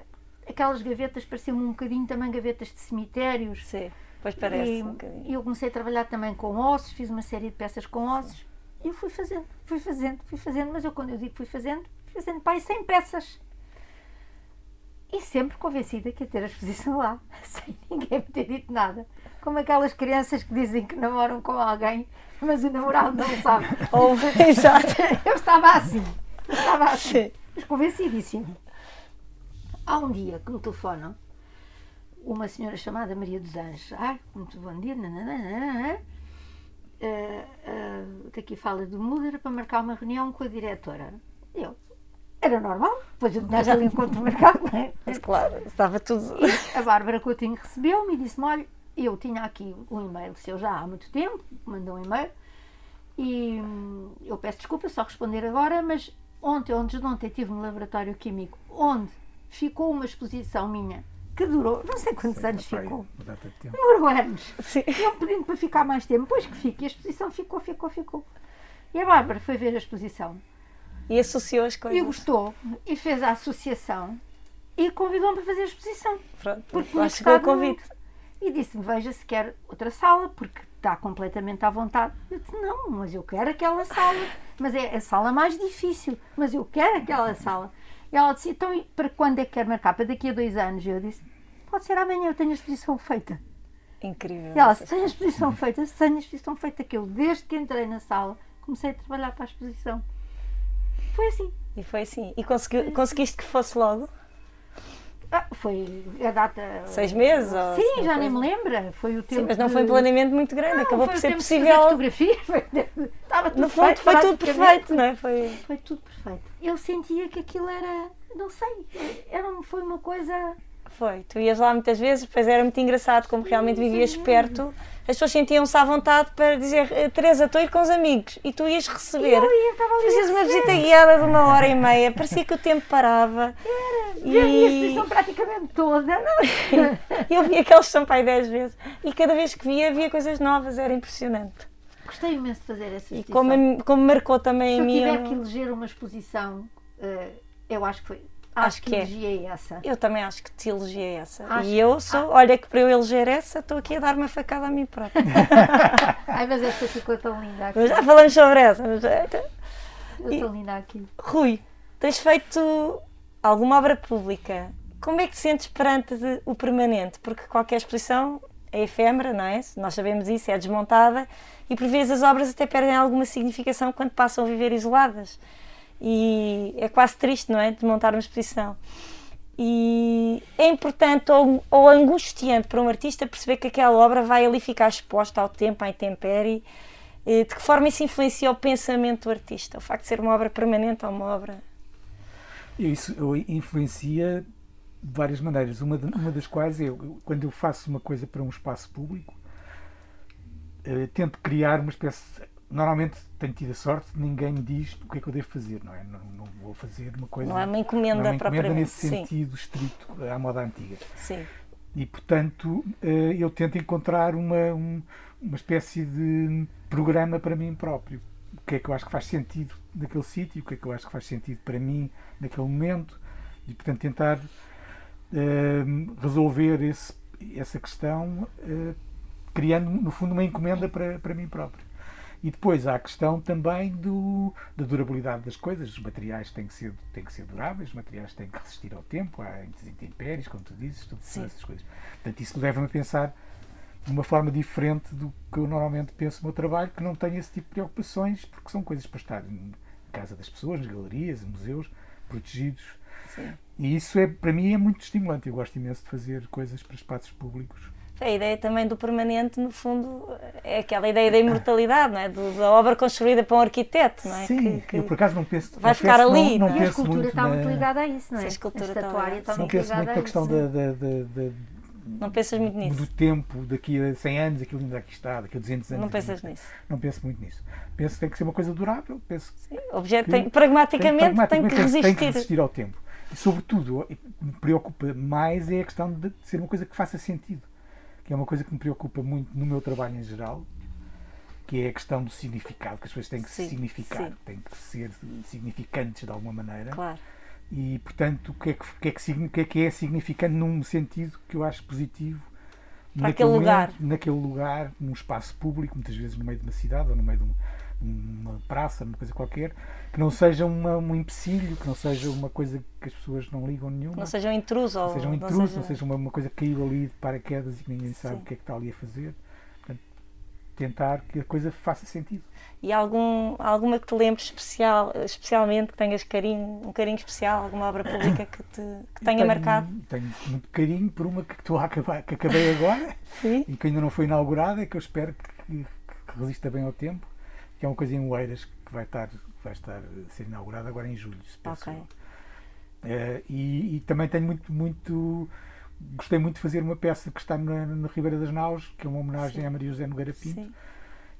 Speaker 2: aquelas gavetas, pareciam-me um bocadinho também gavetas de cemitérios.
Speaker 1: Sim. Pois parece
Speaker 2: E
Speaker 1: um bocadinho.
Speaker 2: eu comecei a trabalhar também com ossos, fiz uma série de peças com ossos e eu fui fazendo, fui fazendo, fui fazendo, mas eu quando eu digo fui fazendo, fui fazendo pai 100 peças. E sempre convencida que ia ter a exposição lá, sem ninguém me ter dito nada. Como aquelas crianças que dizem que namoram com alguém, mas o namorado não sabe.
Speaker 1: Ou, exato.
Speaker 2: Eu estava assim, eu estava assim,
Speaker 1: Sim.
Speaker 2: mas convencidíssima. Há um dia que me telefonam uma senhora chamada Maria dos Anjos. Ai, muito bom dia. nananana. Eh, eh, que aqui fala do Muda para marcar uma reunião com a diretora. Eu, era normal, depois eu tinha aquele encontro marcado, não é?
Speaker 1: Mas claro, estava tudo.
Speaker 2: A Bárbara Coutinho recebeu-me e disse-me: Olha, eu tinha aqui um e-mail seu já há muito tempo, mandou um e-mail e hum, eu peço desculpa só responder agora, mas ontem, ou antes de ontem, estive no laboratório químico onde ficou uma exposição minha que durou, não sei quantos anos
Speaker 3: Epá,
Speaker 2: ficou,
Speaker 3: de tempo.
Speaker 2: demorou anos.
Speaker 1: Sim.
Speaker 2: Iam pedindo para ficar mais tempo, depois que fique, e a exposição ficou, ficou, ficou. E a Bárbara foi ver a exposição
Speaker 1: E associou as
Speaker 2: e
Speaker 1: coisas.
Speaker 2: gostou e fez a associação e convidou-me para fazer a exposição.
Speaker 1: Pronto.
Speaker 2: Porque
Speaker 1: Lá
Speaker 2: tinha
Speaker 1: chegou o convite.
Speaker 2: muito. E disse-me: Veja se quer outra sala, porque está completamente à vontade. Eu disse: Não, mas eu quero aquela sala. Mas é a sala mais difícil, mas eu quero aquela sala. E ela disse: Então, e para quando é que quer marcar? Para daqui a dois anos? Eu disse: Pode ser amanhã, eu tenho a exposição feita.
Speaker 1: Incrível.
Speaker 2: E ela:
Speaker 1: essa
Speaker 2: Se tenho a exposição feita, tenho a exposição feita, que eu, desde que entrei na sala, comecei a trabalhar para a exposição. Foi assim.
Speaker 1: E foi assim. E consegui- conseguiste que fosse logo?
Speaker 2: Ah, foi a data.
Speaker 1: Seis meses?
Speaker 2: Sim,
Speaker 1: assim,
Speaker 2: já nem
Speaker 1: coisa?
Speaker 2: me lembra. Foi o tempo.
Speaker 1: Sim, mas não foi um planeamento muito grande.
Speaker 2: Não,
Speaker 1: Acabou
Speaker 2: foi
Speaker 1: por ser possível.
Speaker 2: fotografias. Estava tudo
Speaker 1: No fundo, foi tudo perfeito, não é? Foi.
Speaker 2: Foi tudo perfeito. Eu sentia que aquilo era. Não sei. Era, foi uma coisa.
Speaker 1: Foi. Tu ias lá muitas vezes, depois era muito engraçado como realmente vivias
Speaker 2: sim.
Speaker 1: perto. As pessoas sentiam-se à vontade para dizer "Eh, Teresa, estou a ir com os amigos. E tu ias receber.
Speaker 2: Eu ia, estava ali.
Speaker 1: Fazias
Speaker 2: a
Speaker 1: uma visita guiada de uma hora e meia, parecia que o tempo parava.
Speaker 2: Vi a minha
Speaker 1: E
Speaker 2: exposição praticamente toda.
Speaker 1: eu via aqueles são pai 10 vezes. E cada vez que via, havia coisas novas, era impressionante.
Speaker 2: Gostei imenso de fazer essa
Speaker 1: E
Speaker 2: exposição.
Speaker 1: como, como marcou também
Speaker 2: Se
Speaker 1: a
Speaker 2: eu
Speaker 1: mim.
Speaker 2: tiver
Speaker 1: eu-
Speaker 2: que eleger uma exposição, eh, eu acho que foi.
Speaker 1: Acho
Speaker 2: Acho que
Speaker 1: que é.
Speaker 2: elegiei essa.
Speaker 1: Eu também acho que te elogiei essa.
Speaker 2: Acho-
Speaker 1: E eu sou, olha que para eu eleger essa, estou aqui a dar uma facada a mim própria.
Speaker 2: Ai, mas esta ficou tão linda aqui.
Speaker 1: Mas já falamos sobre essa. mas,
Speaker 2: Ficou tão linda aqui.
Speaker 1: Rui, tens feito alguma obra pública. Como é que te sentes perante o permanente? Porque qualquer exposição é efêmera, não é? Nós sabemos isso, é desmontada e por vezes as obras até perdem alguma significação quando passam a viver isoladas. E é quase triste, não é? Desmontar uma exposição. E é importante ou, ou angustiante para um artista perceber que aquela obra vai ali ficar exposta ao tempo, à intempérie. De que forma isso influencia o pensamento do artista? O facto de ser uma obra permanente ou uma obra.
Speaker 3: Isso influencia de várias maneiras. Uma, de- uma das quais é quando eu faço uma coisa para um espaço público, eh, tento criar uma espécie. Normalmente tenho tido a sorte ninguém me diz o que é que eu devo fazer, não é? Não, não vou fazer uma coisa.
Speaker 1: Não é uma encomenda
Speaker 3: não é uma encomenda nesse
Speaker 1: Sim,
Speaker 3: sentido estrito, à moda antiga.
Speaker 1: sim.
Speaker 3: E, portanto, eh, eu tento encontrar uma, um- uma espécie de programa para mim próprio. O que é que eu acho que faz sentido naquele sítio, o que é que eu acho que faz sentido para mim naquele momento. E, portanto, tentar resolver esse- essa questão eh, criando, no fundo, uma encomenda para, para mim próprio. E depois há a questão também do, da durabilidade das coisas. Os materiais têm que, ser, têm que ser duráveis, os materiais têm que resistir ao tempo, há intempéries, como tu dizes, tudo,
Speaker 1: Sim.
Speaker 3: todas essas coisas. Portanto, isso leva-me a pensar de uma forma diferente do que eu normalmente penso no meu trabalho, que não tem esse tipo de preocupações, porque são coisas para estar em casa das pessoas, nas galerias, em museus, protegidos.
Speaker 1: Sim.
Speaker 3: E isso é, para mim é muito estimulante. Eu gosto imenso de fazer coisas para espaços públicos.
Speaker 1: A ideia também do permanente, no fundo, é aquela ideia da imortalidade, não é? Do- da obra construída para um arquiteto, não é?
Speaker 3: Sim,
Speaker 1: Que- que-
Speaker 3: eu por acaso não penso.
Speaker 1: vai ficar ali,
Speaker 3: não,
Speaker 1: não é?
Speaker 2: E a escultura
Speaker 3: muito
Speaker 2: está muito ligada a isso, não é?
Speaker 1: Sim, a escultura está
Speaker 2: estatuária
Speaker 1: ligada,
Speaker 2: está
Speaker 1: sim.
Speaker 3: Não
Speaker 2: muito
Speaker 3: penso muito
Speaker 2: a
Speaker 3: na
Speaker 2: isso.
Speaker 3: questão da, da- da- da-
Speaker 1: Não pensas muito nisso.
Speaker 3: do tempo, daqui a 100 anos, aquilo ainda aqui está, daqui a 200 anos.
Speaker 1: Não pensas
Speaker 3: ainda
Speaker 1: nisso.
Speaker 3: está. Não penso muito nisso. Penso que tem que ser uma coisa durável, penso que
Speaker 1: Sim, objeto tem, pragmaticamente, tem que
Speaker 3: pragmaticamente tem,
Speaker 1: resistir.
Speaker 3: tem que resistir ao tempo. E, sobretudo, o que me preocupa mais é a questão de ser uma coisa que faça sentido. Que é uma coisa que me preocupa muito no meu trabalho em geral, que é a questão do significado, que as coisas têm que
Speaker 1: Sim,
Speaker 3: significar,
Speaker 1: sim.
Speaker 3: têm que ser significantes de alguma maneira.
Speaker 1: Claro.
Speaker 3: E, portanto, o que é que, que, é, que, que é que é significante num sentido que eu acho positivo
Speaker 1: Para aquele lugar.
Speaker 3: momento, naquele lugar, num espaço público, muitas vezes no meio de uma cidade ou no meio de um- uma praça, uma coisa qualquer, que não seja uma, um empecilho, que não seja uma coisa que as pessoas não ligam nenhuma,
Speaker 1: Não seja um intruso.
Speaker 3: não seja um
Speaker 1: não
Speaker 3: intruso, não seja uma, uma coisa que caiu ali de paraquedas e que ninguém sabe
Speaker 1: Sim.
Speaker 3: o que é que está ali a fazer. Portanto, tentar que a coisa faça sentido.
Speaker 1: E algum, alguma que te lembres especial, especialmente, que tenhas carinho, um carinho especial, alguma obra pública que, te, que tenha
Speaker 3: tenho,
Speaker 1: marcado?
Speaker 3: Tenho muito carinho por uma que, estou a acabar, que acabei agora
Speaker 1: Sim.
Speaker 3: e que ainda não foi inaugurada, que eu espero que, que resista bem ao tempo, que é uma coisa em Oeiras que vai estar, vai estar a ser inaugurada agora em julho, se penso
Speaker 1: Ok.
Speaker 3: eu. Eh, e, e também tenho muito, muito. Gostei muito de fazer uma peça que está na, na Ribeira das Naus, que é uma homenagem
Speaker 1: Sim.
Speaker 3: a Maria José Nogueira Pinto,
Speaker 1: Sim.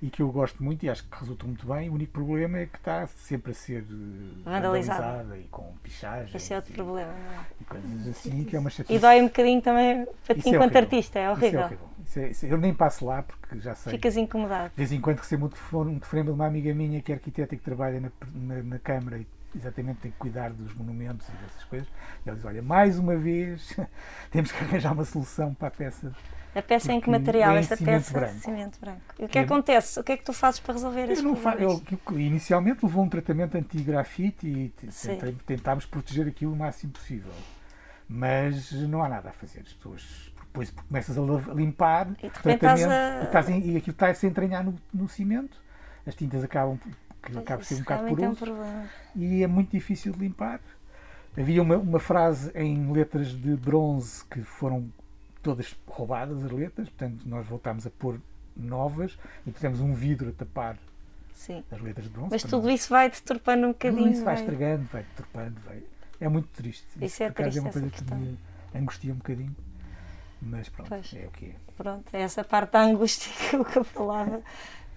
Speaker 3: E que eu gosto muito e acho que resulta muito bem. O único problema é que está sempre a ser eh,
Speaker 1: Vandalizada.
Speaker 3: e com pichagens
Speaker 1: Esse é outro
Speaker 3: e,
Speaker 1: problema, não é?
Speaker 3: e coisas assim, que é uma chatice.
Speaker 1: E dói um bocadinho também para ti
Speaker 3: Isso é
Speaker 1: enquanto
Speaker 3: horrível.
Speaker 1: artista, é
Speaker 3: Isso
Speaker 1: horrível.
Speaker 3: é horrível. Isso é- isso é- eu nem passo lá porque já sei.
Speaker 1: Ficas incomodado.
Speaker 3: De vez em quando recebo um telefone, telefonema de uma amiga minha que é arquiteta e que trabalha na, na, na Câmara e exatamente tem que cuidar dos monumentos e dessas coisas. E ela diz: Olha, mais uma vez temos que arranjar uma solução para a peça.
Speaker 1: A peça é em que material?
Speaker 3: é
Speaker 1: Esta
Speaker 3: cimento
Speaker 1: peça?
Speaker 3: branco.
Speaker 1: Cimento branco. E o que é acontece? O que é que tu fazes para resolver
Speaker 3: não fa- inicialmente levou um tratamento anti-grafite e tentei- tentámos proteger aquilo o máximo possível. Mas não há nada a fazer. As pessoas depois começas a limpar
Speaker 1: E estás a-
Speaker 3: e, estás em- e aquilo está a se entranhar no, no cimento, as tintas acabam por- que acaba por ser um
Speaker 1: isso
Speaker 3: bocado
Speaker 1: é um
Speaker 3: poroso
Speaker 1: problema.
Speaker 3: e é muito difícil de limpar. Havia uma, uma frase em letras de bronze que foram todas roubadas, as letras, portanto nós voltámos a pôr novas e pusemos um vidro a tapar
Speaker 1: Sim.
Speaker 3: as letras de bronze.
Speaker 1: Mas tudo isso vai deturpando um bocadinho.
Speaker 3: tudo isso vai
Speaker 1: vai-
Speaker 3: estragando, vai deturpando, vai. É muito triste.
Speaker 1: Isso é
Speaker 3: por acaso,
Speaker 1: triste,
Speaker 3: é uma coisa que me angustia um bocadinho. Mas pronto,
Speaker 1: Pois.
Speaker 3: é o que é.
Speaker 1: Pronto, é essa parte da angústia que eu falava.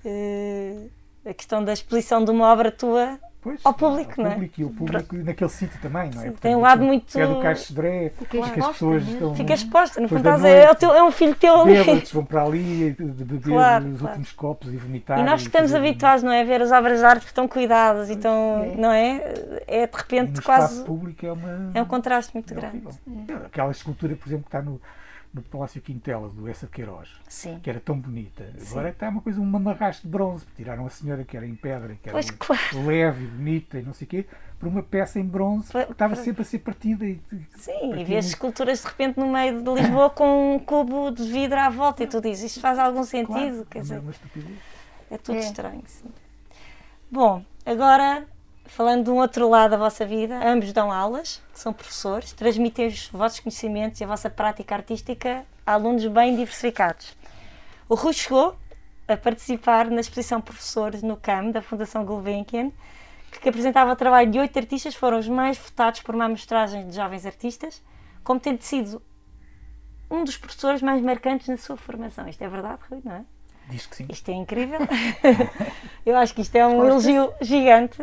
Speaker 1: Eh, a questão da exposição de uma obra tua
Speaker 3: Pois,
Speaker 1: Ao público,
Speaker 3: ao
Speaker 1: não é?
Speaker 3: público, E o público naquele sítio também, não é?
Speaker 1: Sim,
Speaker 3: Portanto,
Speaker 1: tem um lado muito-
Speaker 3: É do Caixo de Dré,
Speaker 2: Fica
Speaker 3: que as pessoas
Speaker 2: mesmo.
Speaker 3: estão
Speaker 1: fica exposta. No fundo, é, o teu- é um filho teu ali.
Speaker 3: bêbados, vão para ali beber
Speaker 1: Claro,
Speaker 3: os
Speaker 1: claro.
Speaker 3: últimos copos e vomitar.
Speaker 1: E nós que estamos habituados, não é? A ver as obras de arte que estão cuidadas e estão.
Speaker 2: É.
Speaker 1: Não é? É de repente quase.
Speaker 3: espaço público é uma.
Speaker 1: É um contraste muito
Speaker 3: é
Speaker 1: grande.
Speaker 3: horrível. Aquela escultura, por exemplo, que está no, no Palácio Quintela, do Essa de Queiroz,
Speaker 1: Sim.
Speaker 3: que era tão bonita. Agora está uma coisa, um mamarrasto de bronze. Tiraram a senhora que era em pedra, que era
Speaker 1: Pois claro.
Speaker 3: leve, bonita e não sei o quê, por uma peça em bronze que estava
Speaker 1: pa-
Speaker 3: sempre a ser partida. E,
Speaker 1: Sim, e
Speaker 3: partida
Speaker 1: vês
Speaker 3: em-
Speaker 1: esculturas de repente no meio de Lisboa com um cubo de vidro à volta e tu dizes isto faz algum sentido?
Speaker 3: Claro,
Speaker 1: Quer
Speaker 3: é
Speaker 1: dizer,
Speaker 3: uma estupidez.
Speaker 1: é tudo
Speaker 2: É.
Speaker 1: estranho. Sim. Bom, agora falando de um outro lado da vossa vida, ambos dão aulas, são professores, transmitem os vossos conhecimentos e a vossa prática artística a alunos bem diversificados. O Rui chegou a participar na exposição Professores no CAM da Fundação Gulbenkian, que apresentava o trabalho de oito artistas, foram os mais votados por uma amostragem de jovens artistas, como tendo sido um dos professores mais marcantes na sua formação. Isto é verdade, Rui, não é?
Speaker 3: Diz que sim.
Speaker 1: Isto é incrível. Eu acho que isto é um elogio gigante.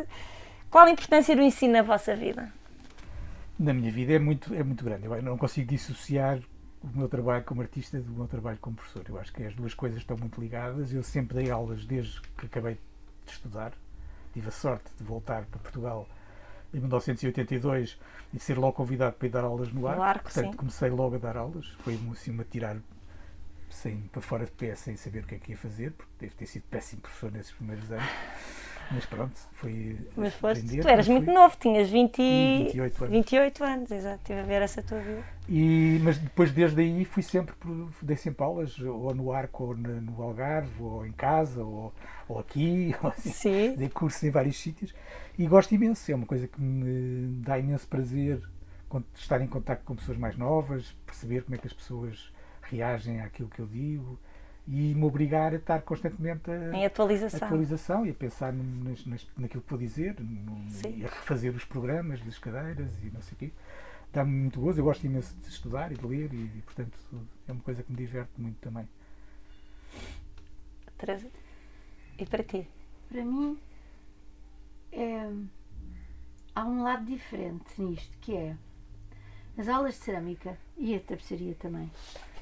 Speaker 1: Qual a importância do ensino na vossa vida?
Speaker 3: Na minha vida é muito, é muito grande. Eu não consigo dissociar o meu trabalho como artista do meu trabalho como professor. Eu acho que as duas coisas estão muito ligadas. Eu sempre dei aulas desde que acabei de estudar. Tive a sorte de voltar para Portugal em 1982 e ser logo convidado para ir dar aulas no arco.
Speaker 1: arco,
Speaker 3: Portanto,
Speaker 1: sim.
Speaker 3: comecei logo a dar aulas. Foi assim, uma tirar sem, para fora de pé, sem saber o que é que ia fazer, porque deve ter sido péssimo professor nesses primeiros anos. Mas pronto, foi.
Speaker 1: Mas foste, tu eras muito
Speaker 3: fui-
Speaker 1: novo, tinhas 20 e...
Speaker 3: 28 anos.
Speaker 1: 28 anos, exato. Estive a ver essa tua vida.
Speaker 3: E, mas depois, desde aí, fui sempre, dei sempre aulas, ou no Arco, ou no Algarve, ou em casa, ou, ou aqui, ou assim.
Speaker 1: Sim.
Speaker 3: Dei cursos em vários sítios e gosto imenso. É uma coisa que me dá imenso prazer estar em contato com pessoas mais novas, perceber como é que as pessoas reagem àquilo que eu digo e me obrigar a estar constantemente a,
Speaker 1: Em atualização.
Speaker 3: atualização e a pensar no- nas- nas- naquilo que vou dizer no- e a refazer os programas das cadeiras e não sei o quê. Dá-me muito gozo, eu gosto imenso de estudar e de ler e, e, portanto é uma coisa que me diverte muito também.
Speaker 1: Teresa? E para ti?
Speaker 2: Para mim, é, há um lado diferente nisto, que é as aulas de cerâmica e a tapeçaria também.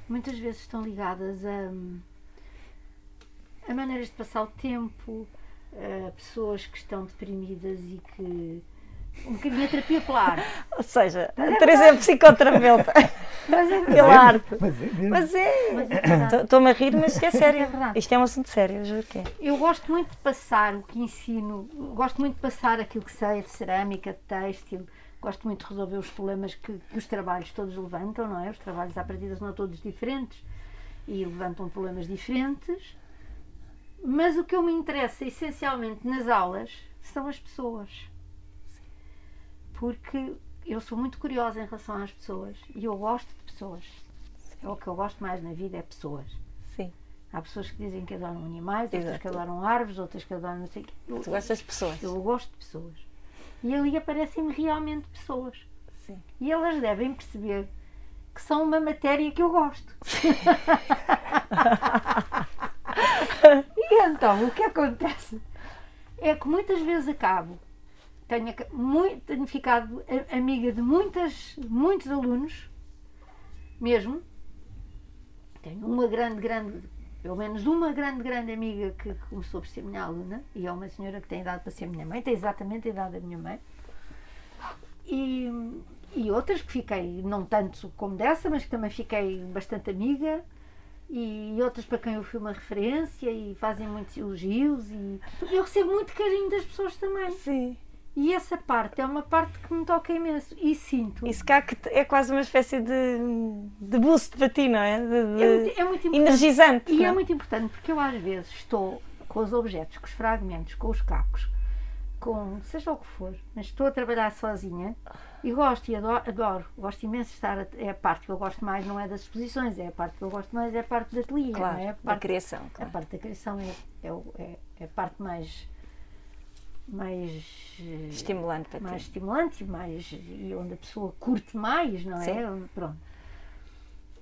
Speaker 2: Muitas vezes estão ligadas a, a maneiras de passar o tempo, a pessoas que estão deprimidas e que. Um bocadinho a terapia pela arte.
Speaker 1: Ou seja, a Teresa é psicoterapeuta
Speaker 2: Mas é
Speaker 1: pela
Speaker 2: verdade.
Speaker 1: arte.
Speaker 3: Mas é mesmo.
Speaker 1: Mas é.
Speaker 2: Mas é.
Speaker 1: Estou-me a rir, mas isto é sério.
Speaker 2: É verdade.
Speaker 1: Isto é um assunto sério, eu juro que é.
Speaker 2: Eu gosto muito de passar o que ensino, gosto muito de passar aquilo que sei de cerâmica, de têxtil, gosto muito de resolver os problemas que, que os trabalhos todos levantam, não é? Os trabalhos à partida são todos diferentes e levantam problemas diferentes, mas o que eu me interessa essencialmente nas aulas são as pessoas. Porque eu sou muito curiosa em relação às pessoas e eu gosto de pessoas. É o que eu gosto mais na vida, é pessoas.
Speaker 1: Sim.
Speaker 2: Há pessoas que dizem que adoram animais, outras
Speaker 1: Exato.
Speaker 2: que adoram árvores, outras que adoram não sei o quê. Eu,
Speaker 1: Tu gostas de pessoas.
Speaker 2: eu gosto de pessoas. E ali aparecem-me realmente pessoas.
Speaker 1: Sim.
Speaker 2: E elas devem perceber que são uma matéria que eu gosto. então, o que acontece é que muitas vezes acabo, tenho, muito, tenho ficado amiga de muitas, muitos alunos, mesmo. Tenho uma grande, grande, pelo menos uma grande, grande amiga que começou por ser minha aluna, e é uma senhora que tem idade para ser minha mãe, tem exatamente a idade da minha mãe. E, e outras que fiquei, não tanto como dessa, mas que também fiquei bastante amiga. E outras para quem eu fui uma referência e fazem muitos elogios e eu recebo muito carinho das pessoas também.
Speaker 1: Sim.
Speaker 2: E essa parte é uma parte que me toca imenso e sinto.
Speaker 1: Isso cá que é quase uma espécie de, de boost para ti, não é? De, de
Speaker 2: é, muito, é muito importante.
Speaker 1: energizante.
Speaker 2: E
Speaker 1: não
Speaker 2: é muito importante porque eu às vezes estou com os objetos, com os fragmentos, com os cacos, com seja o que for, mas estou a trabalhar sozinha e gosto e adoro, adoro gosto imenso de estar. A, é a parte que eu gosto mais, não é das exposições, é a parte que eu gosto mais, é a parte da ateliê,
Speaker 1: Claro,
Speaker 2: não é? A
Speaker 1: da
Speaker 2: parte,
Speaker 1: criação.
Speaker 2: a
Speaker 1: Claro.
Speaker 2: parte da criação é, é, é, é a parte mais. mais
Speaker 1: Estimulante para
Speaker 2: mais
Speaker 1: ti.
Speaker 2: estimulante, mais, e onde a pessoa curte mais, não é?
Speaker 1: Sim.
Speaker 2: Onde- Pronto.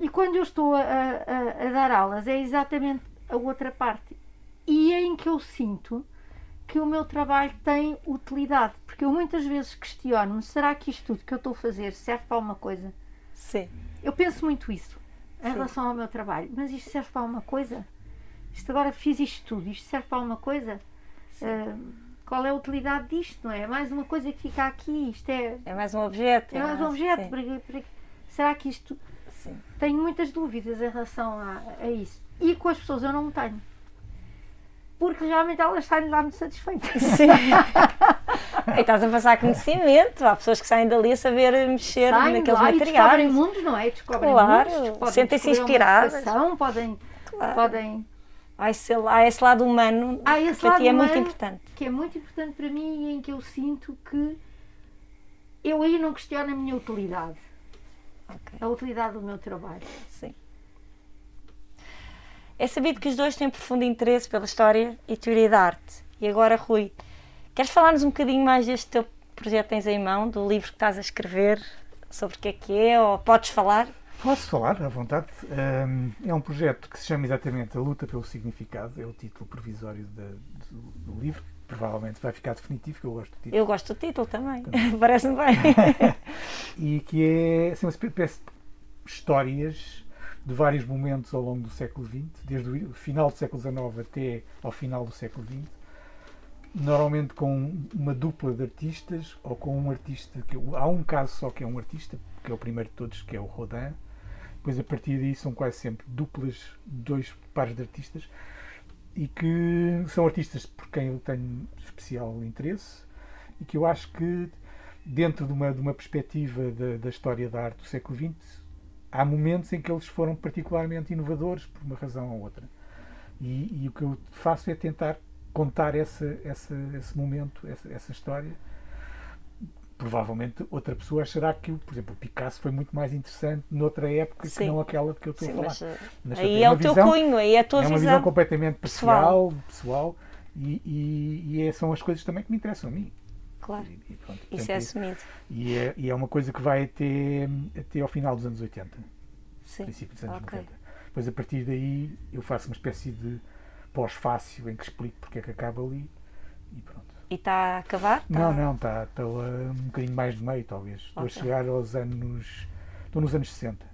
Speaker 2: E quando eu estou a, a- a dar aulas é exatamente a outra parte. E é em que eu sinto que o meu trabalho tem utilidade. Porque eu muitas vezes questiono-me, será que isto tudo que eu estou a fazer serve para alguma coisa?
Speaker 1: Sim.
Speaker 2: Eu penso muito isso em
Speaker 1: Sim.
Speaker 2: relação ao meu trabalho. Mas isto serve para alguma coisa? Isto agora fiz isto tudo, isto serve para alguma coisa? Ah, qual é a utilidade disto, não é? É mais uma coisa que fica aqui, isto é,
Speaker 1: É mais um objeto.
Speaker 2: é mais um objeto. Para- para- será que isto.
Speaker 1: Sim.
Speaker 2: Tenho muitas dúvidas em relação a, a isso. E com as pessoas eu não tenho. Porque realmente elas saem de lá muito satisfeitas.
Speaker 1: Sim. e estás a passar conhecimento. Há pessoas que saem dali a saber mexer
Speaker 2: Saem
Speaker 1: naqueles
Speaker 2: lá e descobrem
Speaker 1: materiais.
Speaker 2: mundos, não é? Descobrem
Speaker 1: Claro,
Speaker 2: mundos,
Speaker 1: sentem-se inspiradas.
Speaker 2: Podem,
Speaker 1: Claro.
Speaker 2: podem
Speaker 1: Há esse, há esse lado humano
Speaker 2: Há
Speaker 1: que
Speaker 2: esse
Speaker 1: para
Speaker 2: lado
Speaker 1: ti é muito importante.
Speaker 2: que é muito importante para mim e em que eu sinto que eu aí não questiono a minha utilidade,
Speaker 1: Ok,
Speaker 2: a utilidade do meu trabalho.
Speaker 1: sim. É sabido que os dois têm profundo interesse pela história e teoria da arte. E agora, Rui, queres falar-nos um bocadinho mais deste teu projeto que tens em mão, do livro que estás a escrever, sobre o que é que é, ou podes falar?
Speaker 3: Posso falar à vontade? É um projeto que se chama exatamente A Luta pelo Significado, é o título provisório do, do livro, que provavelmente vai ficar definitivo, que eu gosto do título.
Speaker 1: Eu gosto do título também, parece-me bem.
Speaker 3: E que é assim, uma espécie de histórias de vários momentos ao longo do século XX, desde o final do século XIX até ao final do século XX, normalmente com uma dupla de artistas ou com um artista. Que, há um caso só que é um artista, que é o primeiro de todos, que é o Rodin. Depois, a partir daí, são quase sempre duplas, dois pares de artistas, e que são artistas por quem eu tenho especial interesse, e que eu acho que, dentro de uma, de uma perspectiva da, da história da arte do século XX, há momentos em que eles foram particularmente inovadores, por uma razão ou outra. E, e o que eu faço é tentar contar essa, essa, esse momento, essa, essa história. Provavelmente outra pessoa achará que, por exemplo, o Picasso foi muito mais interessante noutra época
Speaker 1: Sim.
Speaker 3: que não aquela de que eu estou
Speaker 1: Sim,
Speaker 3: a falar.
Speaker 1: mas
Speaker 3: Mas,
Speaker 1: aí é
Speaker 3: uma
Speaker 1: o teu
Speaker 3: visão-
Speaker 1: cunho, aí é a tua
Speaker 3: é uma
Speaker 1: visão.
Speaker 3: visão completamente
Speaker 1: pessoal.
Speaker 3: pessoal, pessoal, e, e, e é- são as coisas também que me interessam a mim.
Speaker 1: Claro,
Speaker 3: E, e pronto,
Speaker 1: isso
Speaker 3: portanto,
Speaker 1: é assumido.
Speaker 3: e é, e é uma coisa que vai até, até ao final dos anos 80,
Speaker 1: Sim.
Speaker 3: princípio dos anos
Speaker 1: Ok.
Speaker 3: 90. Depois, a partir daí, eu faço uma espécie de pós-fácil em que explico porque é que acaba ali e pronto.
Speaker 1: E está a acabar? Tá-
Speaker 3: Não, não, está tá, um bocadinho mais de meio, talvez. Estou
Speaker 1: Ok.
Speaker 3: a chegar aos anos. Estou nos anos 60.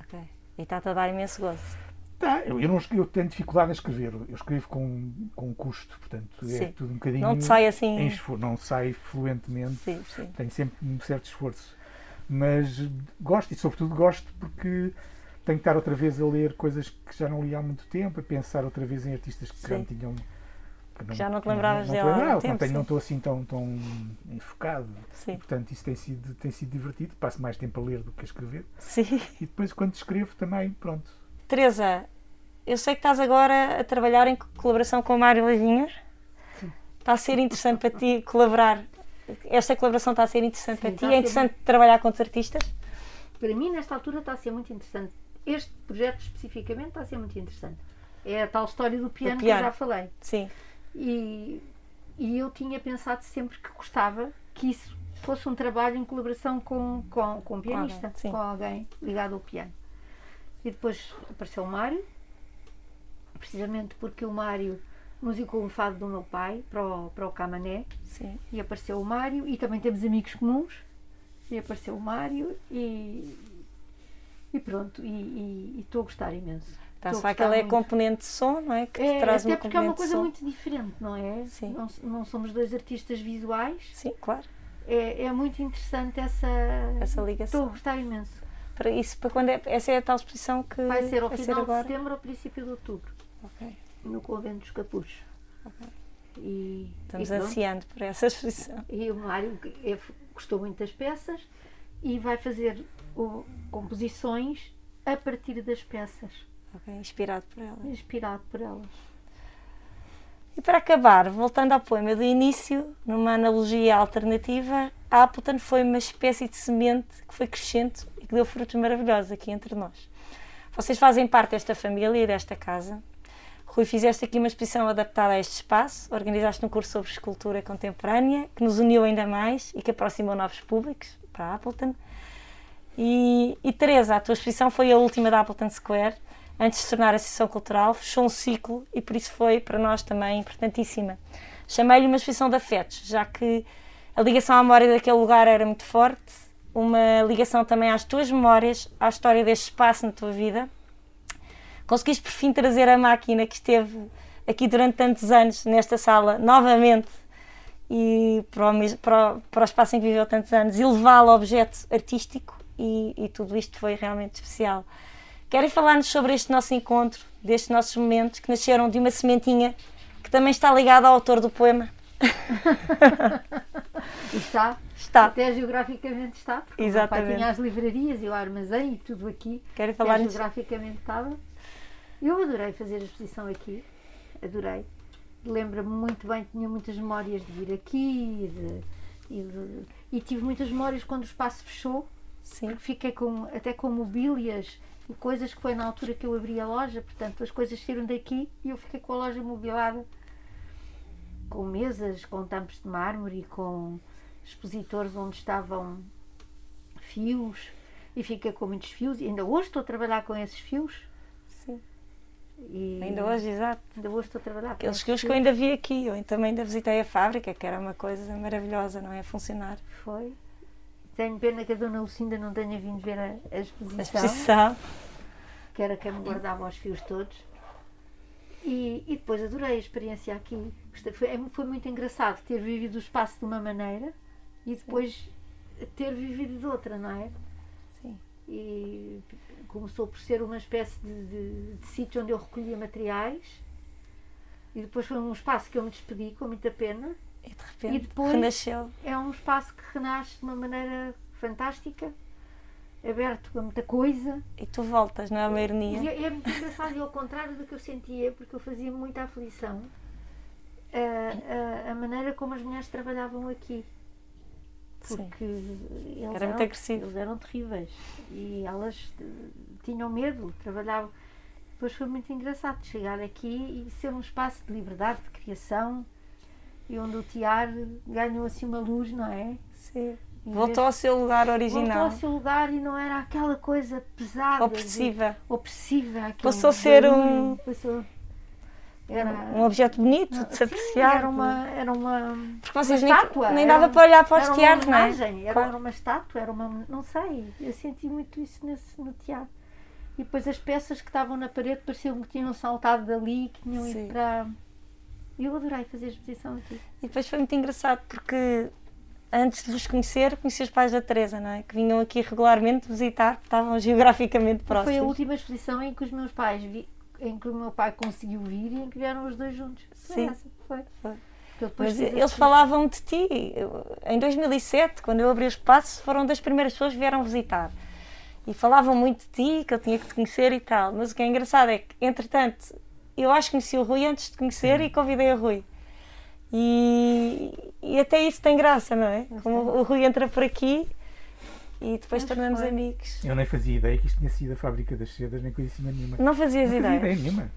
Speaker 1: Ok. E está-te a dar imenso gozo.
Speaker 3: Tá, eu, eu, não, eu tenho dificuldade em escrever. Eu escrevo com, com custo, portanto, é
Speaker 1: Sim.
Speaker 3: tudo um bocadinho.
Speaker 1: Não sai assim.
Speaker 3: em esfor- não sai fluentemente.
Speaker 1: Sim, sim.
Speaker 3: Tenho sempre um certo esforço. Mas gosto, e sobretudo gosto porque tenho que estar outra vez a ler coisas que já não li há muito tempo, a pensar outra vez em artistas que já tinham. que
Speaker 1: já não te lembravas
Speaker 3: não,
Speaker 1: há
Speaker 3: não, lembrava, não,
Speaker 1: tempo,
Speaker 3: não estou assim tão, tão enfocado.
Speaker 1: Sim.
Speaker 3: Portanto, isso tem sido, tem sido divertido. Passo mais tempo a ler do que a escrever.
Speaker 1: Sim.
Speaker 3: E depois, quando escrevo, também, pronto.
Speaker 1: Teresa, eu sei que estás agora a trabalhar em colaboração com o Mário Lavinhas. Está a ser interessante para ti colaborar. Esta colaboração está a ser interessante
Speaker 2: Sim,
Speaker 1: para ti. É interessante trabalhar com os artistas?
Speaker 2: Para mim, nesta altura, está a ser muito interessante. Este projeto especificamente está a ser muito interessante. É a tal história do piano, que eu
Speaker 1: piano.
Speaker 2: já falei.
Speaker 1: Sim.
Speaker 2: E, e eu tinha pensado sempre que gostava que isso fosse um trabalho em colaboração com, com, com um pianista, com alguém ligado ao piano. E depois apareceu o Mário, precisamente porque o Mário musicou um fado do meu pai para o, para o Camané
Speaker 1: Sim.
Speaker 2: e apareceu o Mário e também temos amigos comuns e apareceu o Mário e, e pronto, e- estou a gostar imenso.
Speaker 1: Está-se
Speaker 2: Estou a
Speaker 1: lá que ele é
Speaker 2: muito.
Speaker 1: componente de som, não é? Que
Speaker 2: É,
Speaker 1: traz
Speaker 2: até
Speaker 1: uma
Speaker 2: porque é uma coisa muito diferente, não é?
Speaker 1: Sim.
Speaker 2: Não, não somos dois artistas visuais.
Speaker 1: Sim, claro.
Speaker 2: É, é muito interessante essa.
Speaker 1: Essa
Speaker 2: Estou a
Speaker 1: ligação.
Speaker 2: gostar imenso.
Speaker 1: Para isso, para quando é, essa é a tal exposição que
Speaker 2: Vai ser ao final de setembro ou princípio de outubro,
Speaker 1: Ok.
Speaker 2: no Convento dos Capuchos. E,
Speaker 1: Estamos
Speaker 2: e
Speaker 1: ansiando por essa exposição.
Speaker 2: E o Mário é- gostou muito das peças e vai fazer o- composições a partir das peças,
Speaker 1: Ok, Inspirado por ela.
Speaker 2: inspirado por elas.
Speaker 1: E para acabar, voltando ao poema do início, numa analogia alternativa, a Appleton foi uma espécie de semente que foi crescente e que deu frutos maravilhosos aqui entre nós. Vocês fazem parte desta família e desta casa. Rui, fizeste aqui uma exposição adaptada a este espaço, organizaste um curso sobre escultura contemporânea que nos uniu ainda mais e que aproximou novos públicos para a Appleton. E, e Teresa, a tua exposição foi a última da Appleton Square, antes de se tornar Associação Cultural, fechou um ciclo e por isso foi para nós também importantíssima. Chamei-lhe uma exposição de afetos, já que a ligação à memória daquele lugar era muito forte, uma ligação também às tuas memórias, à história deste espaço na tua vida. Conseguiste por fim trazer a máquina que esteve aqui durante tantos anos nesta sala novamente e para o, para o- para o espaço em que viveu tantos anos e levá-lo a objeto artístico e, e tudo isto foi realmente especial. Querem falar-nos sobre este nosso encontro, destes nossos momentos que nasceram de uma sementinha que também está ligada ao autor do poema?
Speaker 2: Está,
Speaker 1: Está.
Speaker 2: até geograficamente está, porque o
Speaker 1: Exatamente.
Speaker 2: pai tinha as livrarias e o armazém e tudo aqui.
Speaker 1: Querem falar-nos?
Speaker 2: geograficamente estava. Eu adorei fazer a exposição aqui, adorei. Lembro-me muito bem, tinha muitas memórias de vir aqui e, de- e de- e tive muitas memórias quando o espaço fechou,
Speaker 1: Sim.
Speaker 2: fiquei com, até com mobílias e coisas que foi na altura que eu abri a loja, portanto as coisas saíram daqui e eu fiquei com a loja mobilada, com mesas, com tampos de mármore e com expositores onde estavam fios e fiquei com muitos fios e ainda hoje estou a trabalhar com esses fios. E
Speaker 1: Ainda hoje, exato.
Speaker 2: ainda hoje estou a trabalhar
Speaker 1: Aqueles que eu ainda vi aqui, eu também ainda visitei a fábrica, que era uma coisa maravilhosa, não é? Funcionar.
Speaker 2: foi tenho pena que a dona Lucinda não tenha vindo ver a, a exposição,
Speaker 1: A exposição.
Speaker 2: que era quem me guardava os fios todos e, e depois adorei a experiência aqui foi, é- foi muito engraçado ter vivido o espaço de uma maneira e depois ter vivido de outra, não é? E começou por ser uma espécie de, de- de sítio onde eu recolhia materiais e depois foi um espaço que eu me despedi com muita pena
Speaker 1: E de repente
Speaker 2: E depois-
Speaker 1: renasceu.
Speaker 2: é um espaço que renasce de uma maneira fantástica aberto a muita coisa
Speaker 1: E tu voltas, não é uma
Speaker 2: e
Speaker 1: ironia?
Speaker 2: é, é muito engraçado e ao contrário do que eu sentia porque eu fazia muita aflição a, a, a maneira como as mulheres trabalhavam aqui
Speaker 1: Sim.
Speaker 2: porque eles
Speaker 1: Era
Speaker 2: eram, eles eram terríveis e elas eh, tinham medo, trabalhavam. Depois foi muito engraçado chegar aqui e ser um espaço de liberdade, de criação e onde o tiar ganhou assim uma luz, não é?
Speaker 1: Sim. Voltou ao seu lugar
Speaker 2: voltou
Speaker 1: original,
Speaker 2: ao seu lugar e não era aquela coisa pesada, de-
Speaker 1: opressiva.
Speaker 2: opressiva aquele
Speaker 1: Passou a ser um-
Speaker 2: passou- era,
Speaker 1: Um objeto bonito de se
Speaker 2: Sim,
Speaker 1: apreciar.
Speaker 2: Era uma, era uma,
Speaker 1: Porque vocês
Speaker 2: uma
Speaker 1: nem,
Speaker 2: estátua,
Speaker 1: nem
Speaker 2: era
Speaker 1: dava
Speaker 2: um-
Speaker 1: para olhar para os
Speaker 2: era
Speaker 1: teatros, não é?
Speaker 2: imagem, era
Speaker 1: Claro.
Speaker 2: uma estátua, era uma. não sei. Eu senti muito isso nesse, no teatro. E depois as peças que estavam na parede pareciam que tinham saltado dali, que tinham
Speaker 1: Sim.
Speaker 2: ido para. Eu adorei fazer a exposição aqui.
Speaker 1: E depois foi muito engraçado porque antes de vos conhecer, conheci os pais da Teresa, não é? Que vinham aqui regularmente visitar, estavam geograficamente
Speaker 2: Foi a
Speaker 1: próximos.
Speaker 2: última exposição em que os meus pais vi, em que o meu pai conseguiu vir e em que vieram os dois juntos. Foi
Speaker 1: Sim.
Speaker 2: essa, foi.
Speaker 1: Foi. Mas eles falavam de ti. Em 2007, quando eu abri o espaço, foram das primeiras pessoas que vieram visitar. E falavam muito de ti, que eu tinha que te conhecer e tal. Mas o que é engraçado é que, entretanto, eu acho que conheci o Rui antes de conhecer e convidei o Rui. E, e até isso tem graça, não é? Como o Rui entra por aqui e depois
Speaker 2: Mas
Speaker 1: tornamos
Speaker 2: foi.
Speaker 1: amigos.
Speaker 3: Eu nem fazia ideia que isto tinha sido a fábrica das sedas, nem coisa assim nenhuma.
Speaker 1: Não fazias
Speaker 3: não fazia
Speaker 1: ideia?
Speaker 3: ideia nenhuma.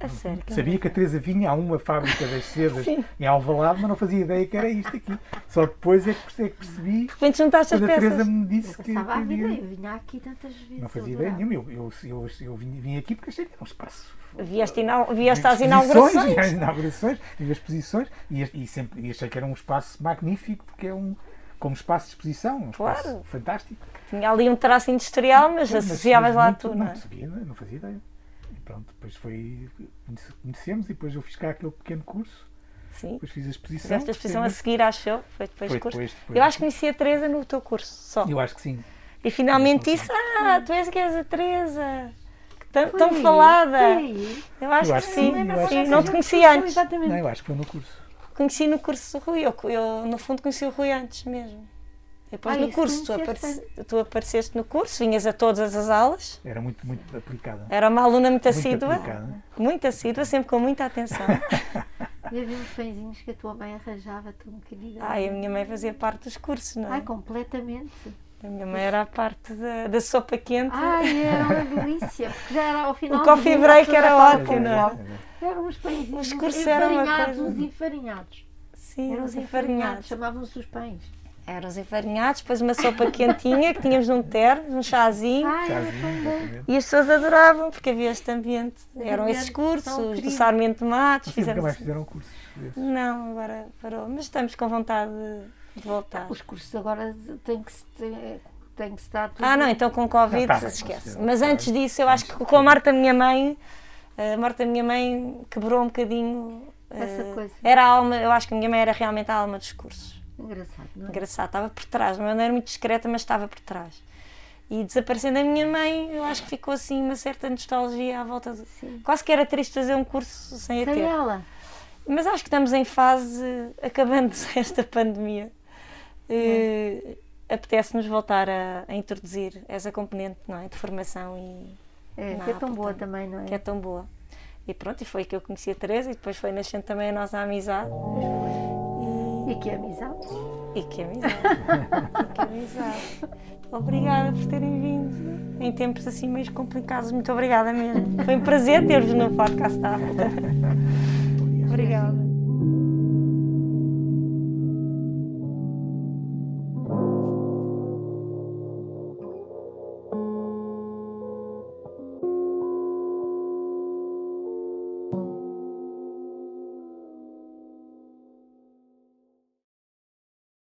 Speaker 1: A sério. que
Speaker 3: Sabia que a Teresa vinha a uma fábrica das sedas em Alvalade, mas não fazia ideia que era isto aqui. Só depois é que é que percebi
Speaker 1: De repente juntaste as
Speaker 3: quando a Teresa
Speaker 1: peças.
Speaker 3: me disse
Speaker 2: Eu
Speaker 3: que,
Speaker 2: passava a
Speaker 3: que
Speaker 2: vida, eu vinha aqui tantas vezes.
Speaker 3: Não fazia ideia nenhuma. Eu, eu, eu, eu vim, vim aqui porque achei que era um espaço.
Speaker 1: Vieste, inau- vieste às inaugurações.
Speaker 3: às inaugurações, vi as exposições e, e sempre e achei que era um espaço magnífico porque é um como espaço de exposição, um espaço
Speaker 1: Claro.
Speaker 3: fantástico.
Speaker 1: Tinha ali um traço industrial, mas
Speaker 3: Mas-
Speaker 1: associavas lá tudo,
Speaker 3: não,
Speaker 1: não é?
Speaker 3: sabia, não fazia ideia. E pronto, depois foi conhece- conhecemos e depois eu fiz cá aquele pequeno curso,
Speaker 1: Sim.
Speaker 3: depois fiz a exposição.
Speaker 1: Fizeste a exposição a seguir, acho eu. Foi depois
Speaker 3: Foi
Speaker 1: do curso.
Speaker 3: depois, depois.
Speaker 1: Eu acho que conheci a Teresa no teu curso, só.
Speaker 3: Eu acho que sim.
Speaker 1: E finalmente disse: Ah, tu és que és a Teresa. que Tão, tão falada.
Speaker 2: foi.
Speaker 1: Eu acho
Speaker 3: Eu
Speaker 1: que
Speaker 3: acho que
Speaker 1: sim.
Speaker 3: sim, eu acho
Speaker 1: sim. Não te conhecia antes.
Speaker 2: Exatamente.
Speaker 3: Não, eu acho que foi no curso.
Speaker 1: Conheci no curso do Rui. Eu, eu, no fundo, conheci o Rui antes mesmo. Depois
Speaker 2: Ah,
Speaker 1: no curso, tu, aparece- tu apareceste no curso, vinhas a todas as aulas.
Speaker 3: Era muito, muito aplicada.
Speaker 1: Era uma aluna muito
Speaker 3: Muito
Speaker 1: assídua.
Speaker 3: aplicada.
Speaker 1: Muito assídua, sempre com muita atenção.
Speaker 2: E havia uns pãezinhos que a tua mãe arranjava, tu um querida.
Speaker 1: Ai, a minha mãe fazia parte dos cursos, não é?
Speaker 2: Ai, completamente.
Speaker 1: A minha mãe era a parte da, da sopa quente.
Speaker 2: Ai, era uma delícia, porque já era ao final.
Speaker 1: O coffee break era ótimo,
Speaker 2: Eram uns pãezinhos
Speaker 1: Os cursos eram
Speaker 2: enfarinhados, uns enfarinhados.
Speaker 1: Sim,
Speaker 2: Eram
Speaker 1: os
Speaker 2: os
Speaker 1: enfarinhados.
Speaker 2: chamavam-se os pães.
Speaker 1: Eram os enfarinhados, depois uma sopa quentinha que tínhamos num termo, um chazinho.
Speaker 2: Ai, era
Speaker 3: Chazinho,
Speaker 2: tão bom.
Speaker 3: exatamente.
Speaker 1: E as pessoas adoravam, porque havia este ambiente. Eram
Speaker 2: ambiente
Speaker 1: esses cursos, do. Sarmento de Matos.
Speaker 3: Nunca
Speaker 1: Fizemos...
Speaker 3: mais fizeram cursos desses?
Speaker 1: Não, agora parou. Mas estamos com vontade de, voltar.
Speaker 2: Os cursos agora têm que se, têm, têm que dar tudo.
Speaker 1: Ah, não, então com Covid
Speaker 3: Não, tá
Speaker 1: se esquece. Mas antes disso, eu acho que com a morte da minha mãe, a morte da minha mãe quebrou um bocadinho.
Speaker 2: Essa
Speaker 1: eh,
Speaker 2: coisa.
Speaker 1: Era alma, eu acho que a minha mãe era realmente a alma dos cursos.
Speaker 2: Engraçado, não é?
Speaker 1: Engraçado, estava por trás, não era muito discreta, mas estava por trás. E desaparecendo a minha mãe, eu acho que ficou assim uma certa nostalgia à volta de.
Speaker 2: Sim.
Speaker 1: Quase que era triste fazer um curso sem a
Speaker 2: Sem
Speaker 1: ter.
Speaker 2: ela.
Speaker 1: Mas acho que estamos em fase, acabando esta pandemia, eh, apetece-nos voltar a, a introduzir essa componente não é, de formação e
Speaker 2: É, que é tão boa
Speaker 1: portanto,
Speaker 2: também, não é?
Speaker 1: que é tão boa. E pronto, e foi que eu conheci a Teresa e depois foi nascendo também a nossa amizade.
Speaker 2: E que amizade.
Speaker 1: E, e que amizade. e que amizade. Obrigada por terem vindo em tempos assim meio complicados. Muito obrigada mesmo. Foi um prazer ter-vos no podcast da. Obrigada.